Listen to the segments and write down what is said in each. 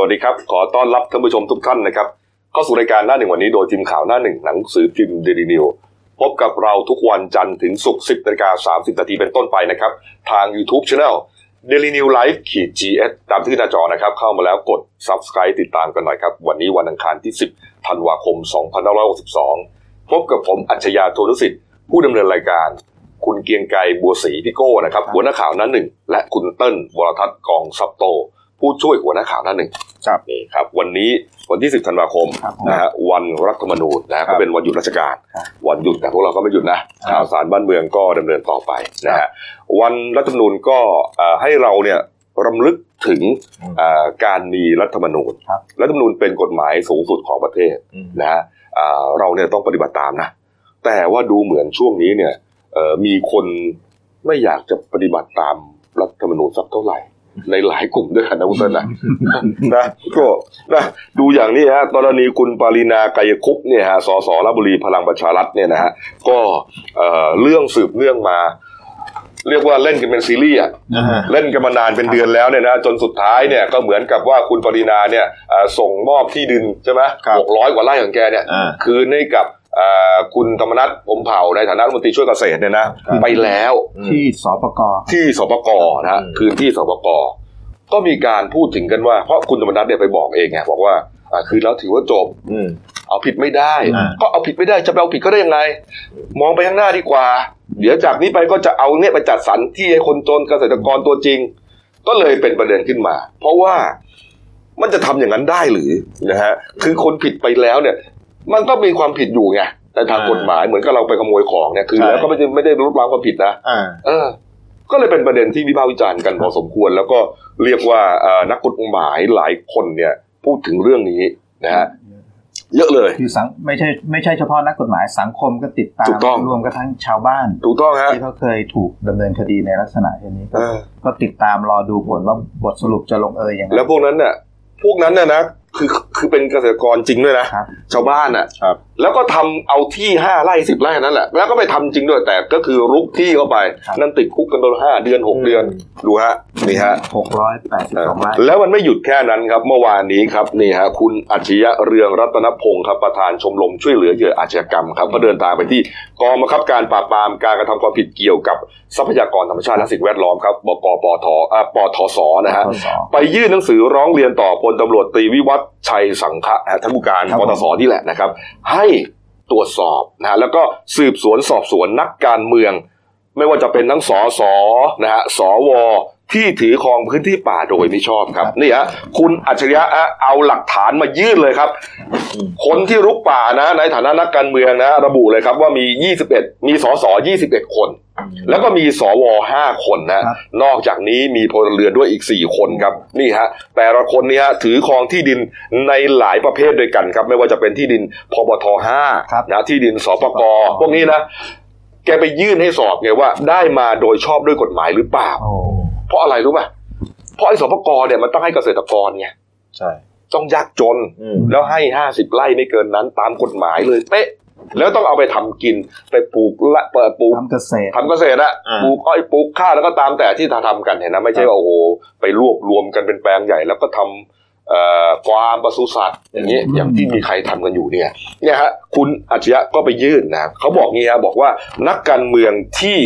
วัสดีครับ ขอต้อนรับท่านผู้ชมทุกท่านนะครับเข้าสู่รายการหน้าหนึ่งวันนี้โดยทีมข่าวหน้าหนึ่งหนังสือพิมพ์เดลินิวพบกับเราทุกวันจันทร์ถึงศุกร์10นาฬิกา30นาทีเป็นต้นไปนะครับ ทาง YouTube Channel Daily New Life ขีด GS ตามที่หน้าจอนะครับ เข้ามาแล้วกด Subscribe ติดตามกันหน่อยครับ วันนี้วันอังคารที่ 10ธันวาคม 2562 พบกับผมอัจฉริยะโทนุสิทธิ์ ผู้ดำเนินรายการ คุณเกียงไกรบัวศรีพี่โก้นะครับหัวหน้าข่าวหน้าหนึ่งและคุณเติ้ลวรทัศน์กองซับโต ผู้ช่วยหัวหน้าข่าวหน้าหนึ่งครับนี่ครับ วันนี้วันที่ 10 ธันวาคมครับนะฮะวันรัฐธรรมนูญนะฮะครัก็บเป็นวันหยุดราชการครับวันหยุดแต่พวกเราก็ไม่หยุดนะครับข่าวสารบ้านเมืองก็ดำเนินต่อไปนะฮะวันรัฐธรรมนูญก็เอ่อให้เราเนี่ยรำลึกถึงอืมเอ่อการมีรัฐธรรมนูญครับรัฐธรรมนูญเป็นกฎหมายสูงสุดของประเทศอืมนะฮะเอ่อเราเนี่ยต้องปฏิบัติตามนะ แต่ว่าดูเหมือนช่วงนี้เนี่ยเอ่อมีคนไม่อยากจะปฏิบัติตามรัฐธรรมนูญสักเท่าไหร่ ในหลายกลุ่มด้วยกันนะคุณเต้นนะนะก็นะดูอย่างนี้ฮะกรณีคุณปารินาไกรคุปต์เนี่ยฮะสสระบุรีพลังประชารัฐเนี่ยนะฮะก็เอ่อเรื่องสืบเนื่องมา เรียกว่าเล่นกันเป็นซีรีส์อะอ่าฮะเล่นกันมานานเป็นเดือนแล้วเนี่ยนะจนสุดท้ายเนี่ยก็เหมือนกับว่าคุณปรินาเนี่ยเอ่อส่งมอบที่ดินใช่ไหมครับหกร้อยกว่าไร่ของแกเนี่ยอ่าคืนให้กับเอ่อ คุณธรรมนัฐพรหมเผ่าในฐานะรัฐมนตรีช่วยเกษตรเนี่ยนะครับไปแล้วที่สปกที่สปกนะฮะอืมคืนที่สปกก็มีการพูดถึงกันว่าเพราะคุณธรรมนัฐเนี่ยไปบอกเองไงบอกว่าอ่าคืนแล้วถือว่าจบอืมเอาผิดไม่ได้อ่าก็เอาผิดไม่ได้จะไปเอาผิดก็ได้ยังไง มองไปข้างหน้าดีกว่า เดี๋ยวจากนี้ไปก็จะเอาเนี่ยไปจัดสรรที่ให้คนจนเกษตรกรตัวจริง ก็เลยเป็นประเด็นขึ้นมา เพราะว่ามันจะทำอย่างนั้นได้หรือนะฮะคือคนผิดไปแล้วเนี่ย มันก็มีความผิดอยู่ไงแต่ทางอ่ากฎหมายเหมือนกับเราไปขโมยของเนี่ยคือใช่แล้วก็ไม่ได้ไม่ได้ลดล้างความผิดนะอ่าเออ ก็เลยเป็นประเด็นที่วิพากษ์วิจารณ์กันพอสมควร แล้วก็เรียกว่าเอ่อนักกฎหมายหลายคนเนี่ย พูดถึงเรื่องนี้นะฮะเยอะเลยคือสังไม่ใช่ไม่ใช่เฉพาะนักกฎหมายสังคมก็ติดตาถูมกต้องรวมกระทั่งชาวบ้านถูกต้องฮะที่เขาเคยถูกดำเนินคดีในลักษณะเช่นนี้ก็เออก็ติดตามรอดูผลว่าบทสรุปจะลงเอยยังไงแล้วพวกนั้นเนี่ยพวกนั้นเนี่ยนะ คือคือเป็นเกษตรกรจริงด้วยนะครับชาวบ้านอะครับแล้วก็ทำเอาที่ห้าไร่สิบไร่นั่นแหละ แล้วก็ไปทำจริงด้วยแต่ก็คือรุกที่เข้าไปครับนั่นติดคุกกันโดนห้าเดือนหกเดือน ดูฮะ นี่ฮะหกร้อยแปดสิบสองไร่แล้วมันไม่หยุดแค่นั้นครับ เมื่อวานนี้ครับนี่ฮะคุณอัจฉริยะเรืองรัตนพงศ์ครับประธานชมรมช่วยเหลือเหยื่ออาชญากรรมครับก็เดินทางไปที่กองบังคับการปราบปรามการกระทำความผิดเกี่ยวกับทรัพยากรธรรมชาติและสิ่งแวดล้อมครับบกปทอ่าปทศนะฮะปทศไปยื่นหนังสือร้องเรียนต่อพลตำรวจตรีวิวัฒน์ชัยสังฆะท่านผู้การครับปตสนี่แหละนะครับ ให้ตรวจสอบนะแล้วก็สืบสวนสอบสวนนักการเมือง ไม่ว่าจะเป็นทั้งสอสอนะฮะสว ที่ถือครองพื้นที่ป่าโดยไม่ชอบครับนี่ฮะคุณอัจฉริยะฮะเอาหลักฐานมายื่นเลยครับ คนที่รุกป่านะ ในฐานะนักการเมืองนะ ระบุเลยครับว่ามี 21 มีสส21 คน แล้วก็มีสว5คนนะครับนอกจากนี้มีพลเรือนด้วยอีก 4 คนครับ นี่ฮะ แต่ละคนนี่ฮะถือครองที่ดินในหลายประเภทด้วยกันครับ ไม่ว่าจะเป็นที่ดินพบทครับ5นะที่ดินสปกพวกนี้นะ แกไปยื่นให้สอบไงว่าได้มาโดยชอบด้วยกฎหมายหรือเปล่าโอ้ เพราะอะไรรู้ป่ะเพราะไอ้สปกเนี่ยมันต้องให้เกษตรกรไงใช่ต้องยากจนอืมแล้วให้ห้าสิบไร่ไม่เกินนั้นตามกฎหมายเลยเป๊ะแล้วต้องเอาไปทำกินไปปลูกละเปิดปลูกทำเกษตรทำเกษตรอะอ่าปลูกอ้อยปลูกข้าวแล้วก็ตามแต่ที่ทำกันเห็นนะไม่ใช่ว่าโอ้โหไปรวบรวมกันเป็นแปลงใหญ่ แล้วก็ทำเอ่อฟาร์มปศุสัตว์อย่างนี้อืมอย่างที่มีใครทำกันอยู่เนี่ยเนี่ยฮะคุณอาชญะก็ไปยื่นนะเขาบอกงี้ฮะบอกว่านักการเมืองที่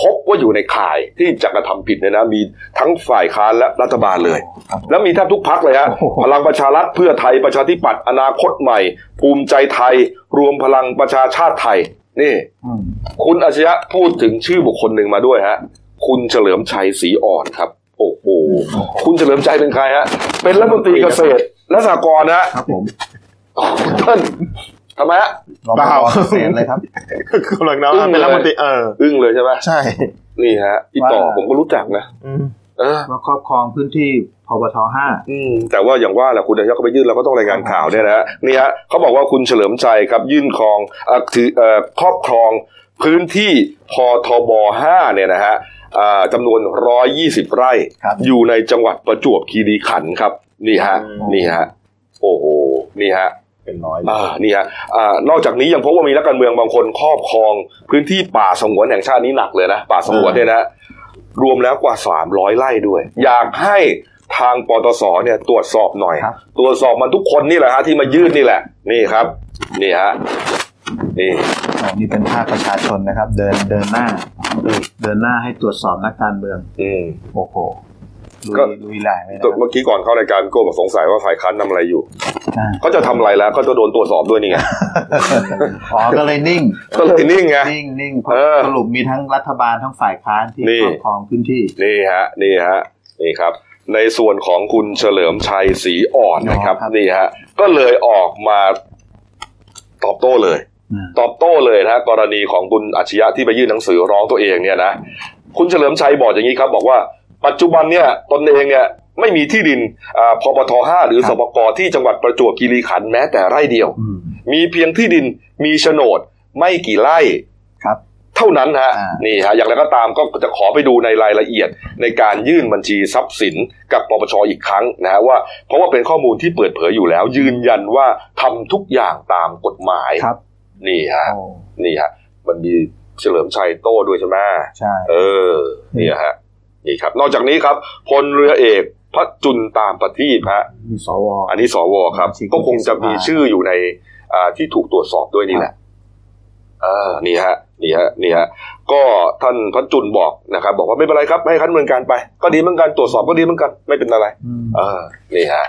พบว่าอยู่ในข่ายที่จะกระทำผิดเนี่ยนะ มีทั้งฝ่ายค้านและรัฐบาลเลยครับแล้วมีแทบทุกพักเลยฮะโอ้โหพลังประชารัฐเพื่อไทยประชาธิปัตย์อนาคตใหม่ ภูมิใจไทย รวมพลังประชาชาติไทย นี่อืมคุณอาชญะพูดถึงชื่อบุคคลหนึ่งมาด้วยฮะ คุณเฉลิมชัยศรีอ่อนครับ โอ้โหคุณเฉลิมชัยเป็นใครฮะ เป็นรัฐมนตรีเกษตรและสหกรณ์นะฮะครับผมอ๋อคุณเติ้ล ทำไมฮะรองเปล่าเกษตรเลยครับกำลังนะอึ้งเป็นรัฐเลยมนตรีเอออึ้งเลยใช่ไหมใช่ นี่ฮะพี่ต่อว่าผมก็รู้จักนะอืมเออว่าครอบครองพื้นที่พบทห้าอืมแต่ว่าอย่างว่าแหละคุณอาชญะก็ไปยื่นเราก็ต้องรายงานข่าวเนี่ยนะฮะนี่ฮะเขาบอกว่าคุณเฉลิมชัยครับยื่นครองเอ่อถือเอ่อครอบครองพื้นที่พทบห้าเนี่ยนะฮะอ่าจำนวน 120 ไร่ครับอยู่ในจังหวัดประจวบคีรีขันธ์ครับ นี่ฮะอืมนี่ฮะ โอ้โห นี่ฮะ เป็นน้อยอ่านี่ฮะอ่านอกจากนี้ยังพบว่ามีนักการเมืองบางคนครอบครอง พื้นที่ป่าสงวนแห่งชาตินี้หนักเลยนะป่าสงวนเนี่ยนะรวมแล้วกว่า300ไร่ด้วย อยากให้ทางปตสเนี่ยตรวจสอบหน่อยครับตรวจสอบมันทุกคนนี่แหละฮะที่มายื่นนี่แหละ นี่ครับ นี่ฮะนี่อ๋อนี่เป็นภาคประชาชนนะครับ เดินเดินหน้าอืมเดินหน้าให้ตรวจสอบนักการเมืองอืมโอ้โห ลุก็ยลุยแหล่เลยนะครับเมื่อกี้ก่อนเข้ารายการโก้บอกสงสัยว่าฝ่ายค้านทำอะไรอยู่อ่าเขาจะทำอะไรแล้วก็จะโดนตรวจสอบด้วยนี่ไงอ๋อก็เลยนิ่งก็เลยนิ่งไงนิ่งนิ่งเพราะเออสรุปมีทั้งรัฐบาลทั้งฝ่ายค้านที่นี่ครอบครองพื้นที่นี่ฮะนี่ฮะนี่ครับ ในส่วนของคุณเฉลิมชัยศรีอ่อนนะครับอ๋อครับนี่ฮะก็เลยออกมาตอบโต้เลยอืมตอบโต้เลยนะฮะกรณีของคุณอาชญะที่ไปยื่นหนังสือร้องตัวเองเนี่ยนะคุณเฉลิมชัยบอกอย่างนี้ครับ บอกว่า ปัจจุบันเนี่ยตนเองเนี่ยไม่มีที่ดินอ่าพปทห้าหรือสปกที่จังหวัดประจวบคีรีขันธ์แม้แต่ไร่เดียวอืมมีเพียงที่ดินมีโฉนดไม่กี่ไร่ครับ เท่านั้นฮะอ่านี่นี่ฮะอย่างไรก็ตามก็จะขอไปดูในรายละเอียดในการยื่นบัญชีทรัพย์สินกับปปชอีกครั้งนะฮะว่า เพราะว่าเป็นข้อมูลที่เปิดเผยอยู่แล้ว ยืนยันว่าทำทุกอย่างตามกฎหมายครับ นี่ฮะโอ้นี่ฮะมันมีเฉลิมชัยโต้ด้วยใช่ไหมใช่เออนี่ฮะ นี่ครับ นอกจากนี้ครับพลเรือเอกพระจุลตามประทีปฮะมีสวอันนี้สวครับบัญชีก็คงจะมีวุฒิสภาชื่ออยู่ในอ่าที่ถูกตรวจสอบด้วยนี่แหละเออนี่ฮะนี่ฮะนี่ฮะก็ท่านพัชจุลบอกนะครับ บอกว่าไม่เป็นไรครับ ให้คันเมืองการไป ก็ดีเหมือนกันตรวจสอบก็ดีเหมือนกัน ไม่เป็นอะไรอืมเออนี่ฮะ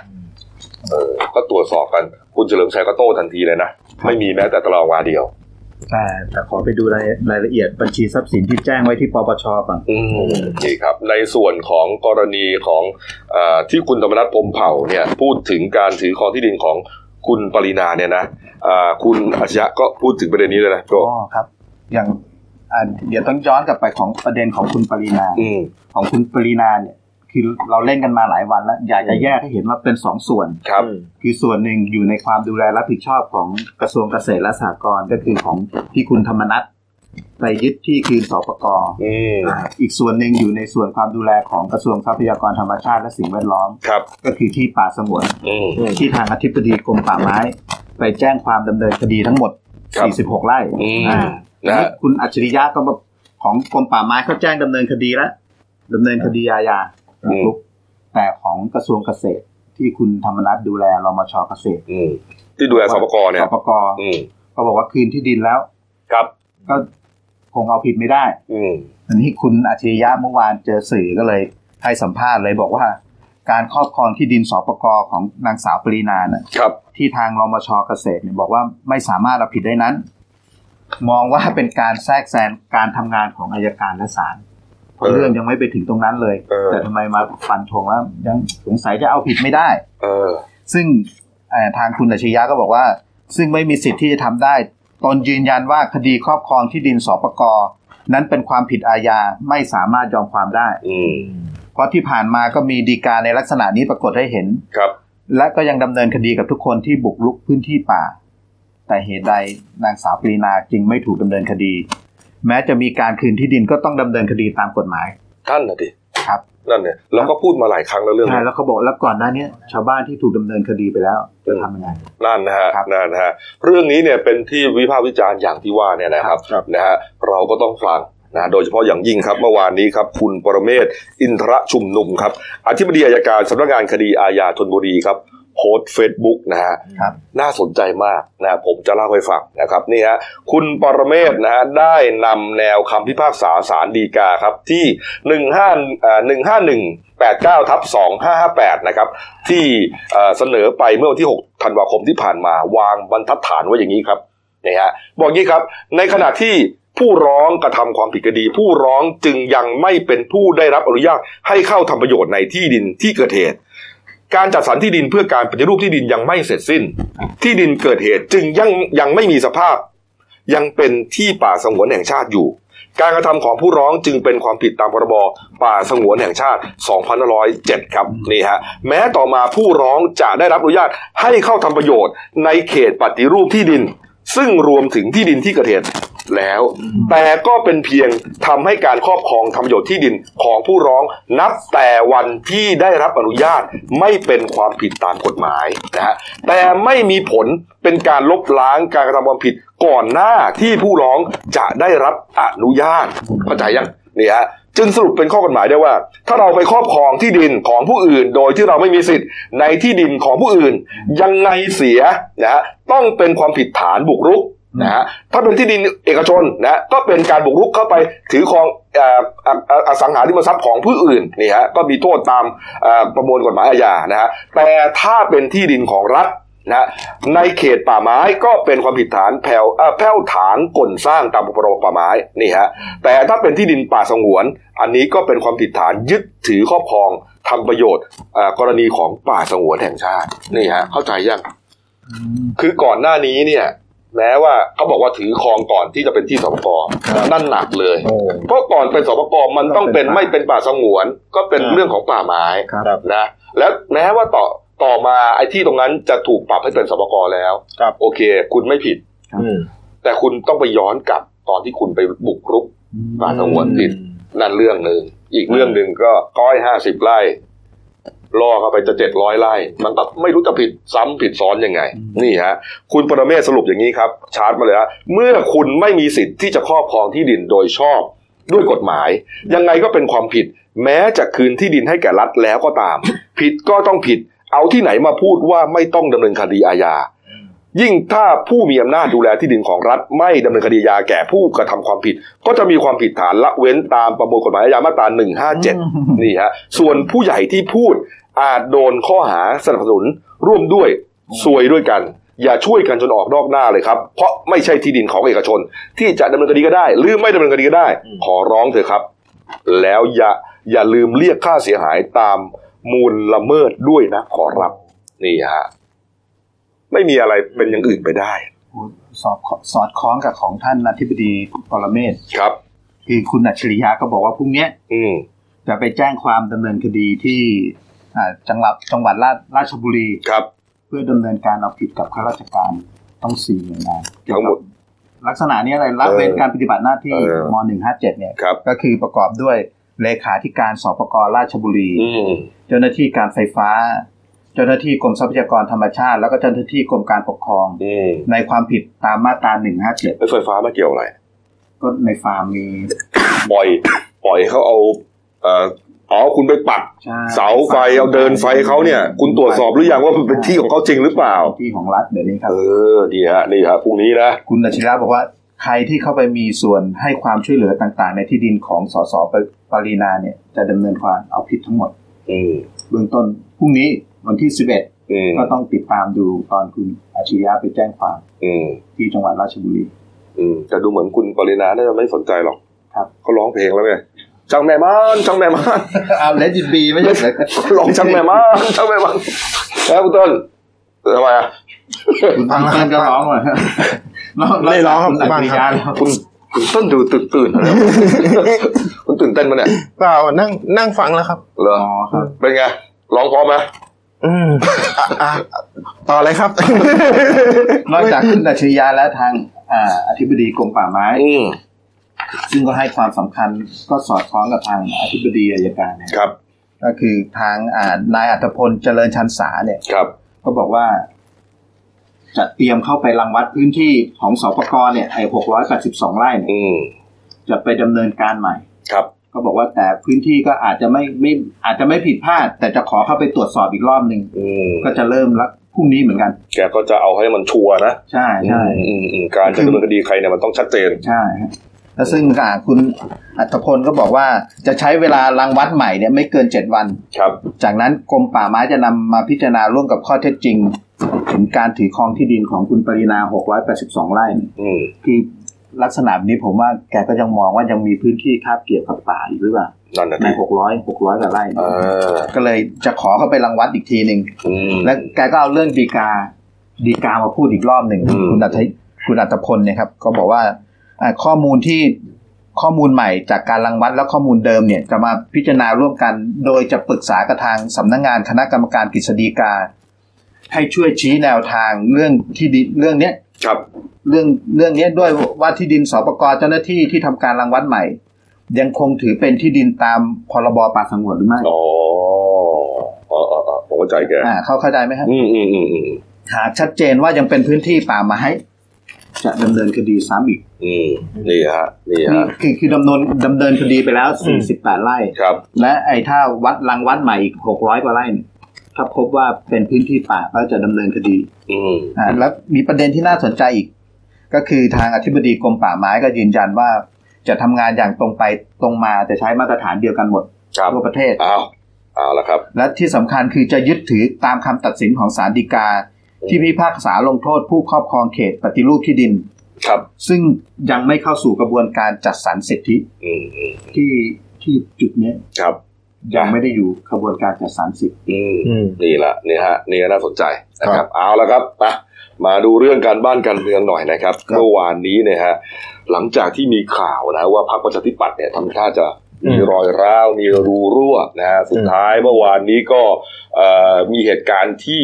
เออก็ตรวจสอบกัน คุณเฉลิมชัยก็โต้ทันทีเลยนะ ไม่มีแม้แต่ตารางวาเดียว แต่แต่ขอไปดูรายรายละเอียดบัญชีทรัพย์สินที่แจ้งไว้ที่ปปชก่อนอืมนี่ครับ ในส่วนของกรณีของอาที่คุณธรรมนัฐพรหมเผ่าเนี่ยพูดถึงการถือครองที่ดินของคุณปรินาเนี่ยนะอ่าคุณอาชญะก็พูดถึงประเด็นนี้เลยนะก็อ๋อครับ อย่างอ่าเดี๋ยวต้องย้อนกลับไปของประเด็นของคุณปรินาอืมของคุณปรินาเนี่ย คือเราเล่นกันมาหลายวันแล้ว อยากจะแยกให้เห็นว่าเป็นสองส่วนครับคือส่วนหนึ่งอยู่ในความดูแลรับผิดชอบของกระทรวงเกษตรและสหกรณ์ก็คือของที่คุณธรรมนัฐไปยึดที่คืนสปกอืมอีกส่วนหนึ่งอยู่ในส่วนความดูแลของกระทรวงทรัพยากรธรรมชาติและสิ่งแวดล้อมครับ ก็คือที่ป่าสงวนอืมที่ทางอธิบดีกรมป่าไม้ ไปแจ้งความดำเนินคดีทั้งหมดครับ46 ไร่อืมอ่านะฮะคุณอัจฉริยะก็มาของกรมป่าไม้เขาแจ้งดำเนินคดีแล้วดำเนินคดีอาญา อืมทุกแต่ของกระทรวงเกษตรที่คุณธรรมนัฐดูแลรมชเกษตรอืมที่ดูแลสปกเนี่ยสปกอืมก็บอกว่าคืนที่ดินแล้ว ครับ ก็คงเอาผิดไม่ได้ อืมอันนี้คุณอัจฉริยะเมื่อวานเจอสื่อก็เลยให้สัมภาษณ์เลยบอกว่า การครอบครองที่ดินสปกของนางสาวปรีนาน่ะครับที่ทางรมชเกษตรเนี่ยบอกว่าไม่สามารถเอาผิดได้นั้น มองว่าเป็นการแทรกแซงการทำงานของอายการและศาล เพราะเออเรื่องยังไม่ไปถึงตรงนั้นเลยเออแต่ทำไมมาฟันธงว่ายังสงสัยจะเอาผิดไม่ได้ เออ ซึ่งเอ่อทางคุณอัจฉริยะก็บอกว่า ซึ่งไม่มีสิทธิ์ที่จะทำได้ตนยืนยันว่าคดีครอบครองที่ดินสปกนั้นเป็นความผิดอาญาไม่สามารถยอมความได้อืมเพราะที่ผ่านมาก็มีดีกาในลักษณะนี้ปรากฏให้เห็นครับ และก็ยังดำเนินคดีกับทุกคนที่บุกรุกพื้นที่ป่า แต่เหตุใดนางสาวปรีนาจึงไม่ถูกดำเนินคดี แม้จะมีการคืนที่ดินก็ต้องดำเนินคดีตามกฎหมายท่านนะดิครับนั่นเนี่ยเราก็พูดมาหลายครั้งแล้วเรื่องใช่นี้แล้วเขาบอกแล้วก่อนหน้านี้ชาวบ้านที่ถูกดำเนินคดีไปแล้วจะทำยังไงนั่นนะฮะครับนั่นนะฮะเรื่องนี้เนี่ยเป็นที่วิพากษ์วิจารณ์อย่างที่ว่าเนี่ยนะครับครับนะฮะเราก็ต้องฟังนะโดยเฉพาะอย่างยิ่งครับเมื่อวานนี้ครับคุณปรเมศวร์อินทรชุมนุมครับอธิบดีอัยการสำนักงานคดีอาญาธนบุรีครับ โพสต์เฟซบุ๊กนะฮะครับน่าน่าสนใจมากนะผมจะเล่าให้ฟังนะครับนี่ฮะคุณปรเมศนะฮะได้นำแนวคำพิพากษาศาลฎีกาครับที่หนึ่งห้าหนึ่งห้าหนึ่งแปดเก้าทับสองห้าห้าแปดนะครับที่เอ่อเสนอไปเมื่อวันที่หกธันวาคมที่ผ่านมาวางบรรทัดฐานไว้อย่างนี้ครับนี่ฮะบอกอย่างนี้ครับ ในขณะที่ผู้ร้องกระทำความผิดคดี ผู้ร้องจึงยังไม่เป็นผู้ได้รับอนุญาตให้เข้าทำประโยชน์ในที่ดินที่เกิดเหตุ การจัดสรรที่ดินเพื่อการปฏิรูปที่ดินยังไม่เสร็จสิ้น ที่ดินเกิดเหตุจึงยังยังไม่มีสภาพ ยังเป็นที่ป่าสงวนแห่งชาติอยู่ การกระทำของผู้ร้องจึงเป็นความผิดตามพรบป่าสงวนแห่งชาติ 2507 ครับนี่ฮะแม้ต่อมาผู้ร้องจะได้รับอนุญาตให้เข้าทำประโยชน์ในเขตปฏิรูปที่ดิน ซึ่งรวมถึงที่ดินที่เกิดเหตุ แล้ว แต่ก็เป็นเพียงทำให้การครอบครองทำประโยชน์ที่ดินของผู้ร้องนับแต่วันที่ได้รับอนุญาตไม่เป็นความผิดตามกฎหมายนะฮะแต่ไม่มีผลเป็นการลบล้างการกระทำความผิดก่อนหน้าที่ผู้ร้องจะได้รับอนุญาตเข้าใจยังนี่ฮะจึงสรุปเป็นข้อกฎหมายได้ว่า ถ้าเราไปครอบครองที่ดินของผู้อื่น โดยที่เราไม่มีสิทธิ์ในที่ดินของผู้อื่น ยังไงเสียนะฮะต้องเป็นความผิดฐานบุกรุก นะฮะถ้าเป็นที่ดินเอกชนนะก็เป็นการบุกรุกเข้าไปถือครองเอ่ออออสังหาริมทรัพย์ของผู้อื่นนี่ฮะก็มีโทษตามเอ่อประมวลกฎหมายอาญานะฮะแต่ถ้าเป็นที่ดินของรัฐนะฮะในเขตป่าไม้ก็เป็นความผิดฐานแผ่วเอ่อแผ่วถางก่นสร้างตามพรบป่าไม้นี่ฮะแต่ถ้าเป็นที่ดินป่าสงวน อันนี้ก็เป็นความผิดฐานยึดถือครอบครองทำประโยชน์เอ่อกรณีของป่าสงวนแห่งชาตินี่ฮะเข้าใจยังคือก่อนหน้านี้เนี่ย แม้ว่าเขาบอกว่าถือครองก่อนที่จะเป็นที่สปกนั่นหนักเลยโอ้เพราะก่อนเป็นสปกมันต้องเป็นไม่เป็นป่าสงวน ก็เป็นครับเรื่องของป่าไม้ครับนะ แล้วแม้ว่าต่อต่อมาไอ้ที่ตรงนั้นจะถูกปรับให้เป็นสปกแล้วครับโอเค คุณไม่ผิดอืมแต่คุณต้องไปย้อนกลับตอนที่คุณไปบุกรุกป่าสงวนผิดนั่นเรื่องหนึ่งอีกเรื่องหนึ่งก็ก้อยห้าสิบไร่ ล่อเข้าไปจะเจ็ดร้อยไร่มันก็ไม่รู้จะผิดซ้ำผิดซ้อนยังไง นี่ฮะ คุณปรเมศสรุปอย่างนี้ครับ ชาร์จมาเลยฮะเมื่อคุณไม่มีสิทธิ์ที่จะครอบครองที่ดินโดยชอบด้วยกฎหมาย ยังไงก็เป็นความผิด แม้จะคืนที่ดินให้แก่รัฐแล้วก็ตาม ผิดก็ต้องผิด เอาที่ไหนมาพูดว่าไม่ต้องดำเนินคดีอาญายิ่งถ้าผู้มีอำนาจดูแลที่ดินของรัฐ ไม่ดำเนินคดีอาญาแก่ผู้กระทำความผิด ก็จะมีความผิดฐานละเว้นตามประมวลกฎหมายอาญามาตรา 157 นี่ฮะ ส่วนผู้ใหญ่ที่พูด อาจโดนข้อหาสนับสนุนร่วมด้วยซวยด้วยกัน อย่าช่วยกันจนออกนอกหน้าเลยครับ เพราะไม่ใช่ที่ดินของเอกชน ที่จะดำเนินคดีก็ได้ หรือไม่ดำเนินคดีก็ได้ ขอร้องเถอะครับ แล้วอย่าอย่าลืมเรียกค่าเสียหายตามมูลละเมิดด้วยนะ ขอรับ นี่ฮะไม่มีอะไรเป็นอย่างอื่นไปได้ สอบสอดคล้องกับของท่านอธิบดีปรเมศครับ คือคุณอัจฉริยะก็บอกว่าพรุ่งเนี้ยอืมจะไปแจ้งความดำเนินคดีที่อ่า จังหวัดจังหวัดราชราชบุรีครับ เพื่อดำเนินการเอาผิดกับข้าราชการต้องสี่หน่วยงานทั้งหมดลักษณะนี้อะไรละเว้นการปฏิบัติหน้าที่เออม .157 เนี่ยครับก็คือประกอบด้วยเลขาธิการสปกราชบุรีอืมเจ้าหน้าที่การไฟฟ้า เจ้าหน้าที่กรมทรัพยากรธรรมชาติ แล้วก็เจ้าหน้าที่กรมการปกครองอืมในความผิดตามมาตรา157ไฟฟ้ามาเกี่ยวอะไร ก็ในฟาร์มมีปล่อย ปล่อยเขาเอาเอ่ออ๋อคุณไปปักใช่เสาไฟเอาเดินไฟเขาเนี่ย คุณตรวจสอบหรือยังว่ามันเป็นที่ของเขาจริงหรือเปล่าที่ของรัฐเดี๋ยวนี้ครับเออดีฮะนี่ฮะพรุ่งนี้นะคุณอัจฉริยะบอกว่าใครที่เข้าไปมีส่วนให้ความช่วยเหลือต่าง ๆ ในที่ดินของสสปรีนาเนี่ย จะดำเนินความเอาผิดทั้งหมดอืมเบื้องต้นพรุ่งนี้วันที่11อืมก็ต้องติดตามดูตอนคุณอัจฉริยะไปแจ้งความอืมที่จังหวัดราชบุรีอืมแต่ดูเหมือนคุณปรินาน่าจะไม่สนใจหรอกครับเขาร้องเพลงแล้วไง ช่างแม่มานช่างแม่มานเอาเลจิบีไม่ใช่เหรอเขาร้องช่างแม่มานช่างแม่มานแล้วคุณต้นทำไมอะคุณต้นก็ร้องเหรอไม่ร้องครับคุณอัจฉริยะคุณคุณต้นดูตื่นตื่นอะไรคุณตื่นเต้นมาเนี่ยเปล่านั่งนั่งฟังแล้วครับเหรออ๋อครับเป็นไงร้องพร้อมไหมอืมอะอะต่อเลยครับ นอกจากคุณอัจฉริยะแล้วทางอ่าอธิบดีกรมป่าไม้อืม ซึ่งก็ให้ความสำคัญก็สอดคล้องกับทางอธิบดีอายการเนี่ยครับ ก็คือทางอ่านายอัตพลเจริญชันษาเนี่ยครับ ก็บอกว่า จะเตรียมเข้าไปรังวัดพื้นที่ของสปกรเนี่ยไอ้หกร้อยแปดสิบสองไร่เนี่ยอืมจะไปดำเนินการใหม่ครับก็บอกว่าแต่พื้นที่ก็อาจจะไม่ไม่อาจจะไม่ผิดพลาด แต่จะขอเข้าไปตรวจสอบอีกรอบหนึ่งอืมก็จะเริ่มละพรุ่งนี้เหมือนกัน แกก็จะเอาให้มันชัวร์นะ ใช่ใช่อืมอืมการจะดำเนินคดีใครเนี่ยมันต้องชัดเจนใช่ฮะ แล้วซึ่งอ่าคุณอัตพลก็บอกว่าจะใช้เวลารังวัดใหม่เนี่ยไม่เกินเจ็ดวัน ครับ จากนั้นกรมป่าไม้จะนำมาพิจารณาร่วมกับข้อเท็จจริง ถึงการถือครองที่ดินของคุณปรินา682ไร่เนี่ยอืมคือลักษณะแบบนี้ผมว่าแกก็ยังมองว่ายังมีพื้นที่คาบเกี่ยวกับป่าอยู่หรือเปล่านั่นนะในที600 600กว่าไร่เออก็เลยจะขอเข้าไปรังวัดอีกทีหนึ่งอืมและแกก็เอาเรื่องดีกาดีกามาพูดอีกรอบหนึ่งอืมคุณอัตคุณอัตพลเนี่ยครับ ก็บอกว่าอ่า ข้อมูลที่ข้อมูลใหม่จากการรังวัดและข้อมูลเดิมเนี่ยจะมาพิจารณาร่วมกัน โดยจะปรึกษากับทางสำนักงานคณะกรรมการกฤษฎีกา ให้ช่วยชี้แนวทางเรื่องที่ดินเรื่องเนี้ยครับเรื่องเรื่องเนี้ยด้วยว่าที่ดินสปกเจ้าหน้าที่ที่ทำการรังวัดใหม่ ยังคงถือเป็นที่ดินตามพรบป่าสงวนหรือไม่อ๋ออ๋ออ๋ออ๋อผมเข้าใจแกอ่าเข้าเข้าใจไหมครับอืมอืมอืมอืมหากชัดเจนว่ายังเป็นพื้นที่ป่าไม้ จะดำเนินคดีซ้ำอีก อืมนี่ฮะนี่นี่ฮะคือคือดำเนินดำเนินคดีไปแล้ว 48 ไร่ครับ และไอ้ถ้าวัดรังวัดใหม่อีก 600 กว่าไร่เนี่ยถ้าพบว่าเป็นพื้นที่ป่าก็จะดำเนินคดี อืมอ่าแล้วมีประเด็นที่น่าสนใจอีก ก็คือทางอธิบดีกรมป่าไม้ก็ยืนยันว่า จะทำงานอย่างตรงไปตรงมาจะใช้มาตรฐานเดียวกันหมดครับทั่วประเทศเอาเอาละครับ และที่สำคัญคือจะยึดถือตามคำตัดสินของศาลฎีกา ที่พิพากษาลงโทษผู้ครอบครองเขตปฏิรูปที่ดิน ครับ ซึ่งยังไม่เข้าสู่กระบวนการจัดสรรสิทธิอืมอืมที่ที่จุดเนี้ยครับ ยังไม่ได้อยู่กระบวนการจัดสรรสิทธิอืมอืมนี่แหละนี่ฮะนี่ก็น่าสนใจนะคครัรับบเอาละครับมามาดูเรื่องการบ้านการเมืองหน่อยนะครับครับเมื่อวานนี้เนี่ยฮะหลังจากที่มีข่าวนะว่าพรรคประชาธิปัตย์เนี่ยทำท่าจะ มีรอยร้าวมีรูรั่วนะฮะสุดท้ายเมื่อวานนี้ก็เอ่อมีเหตุการณ์ที่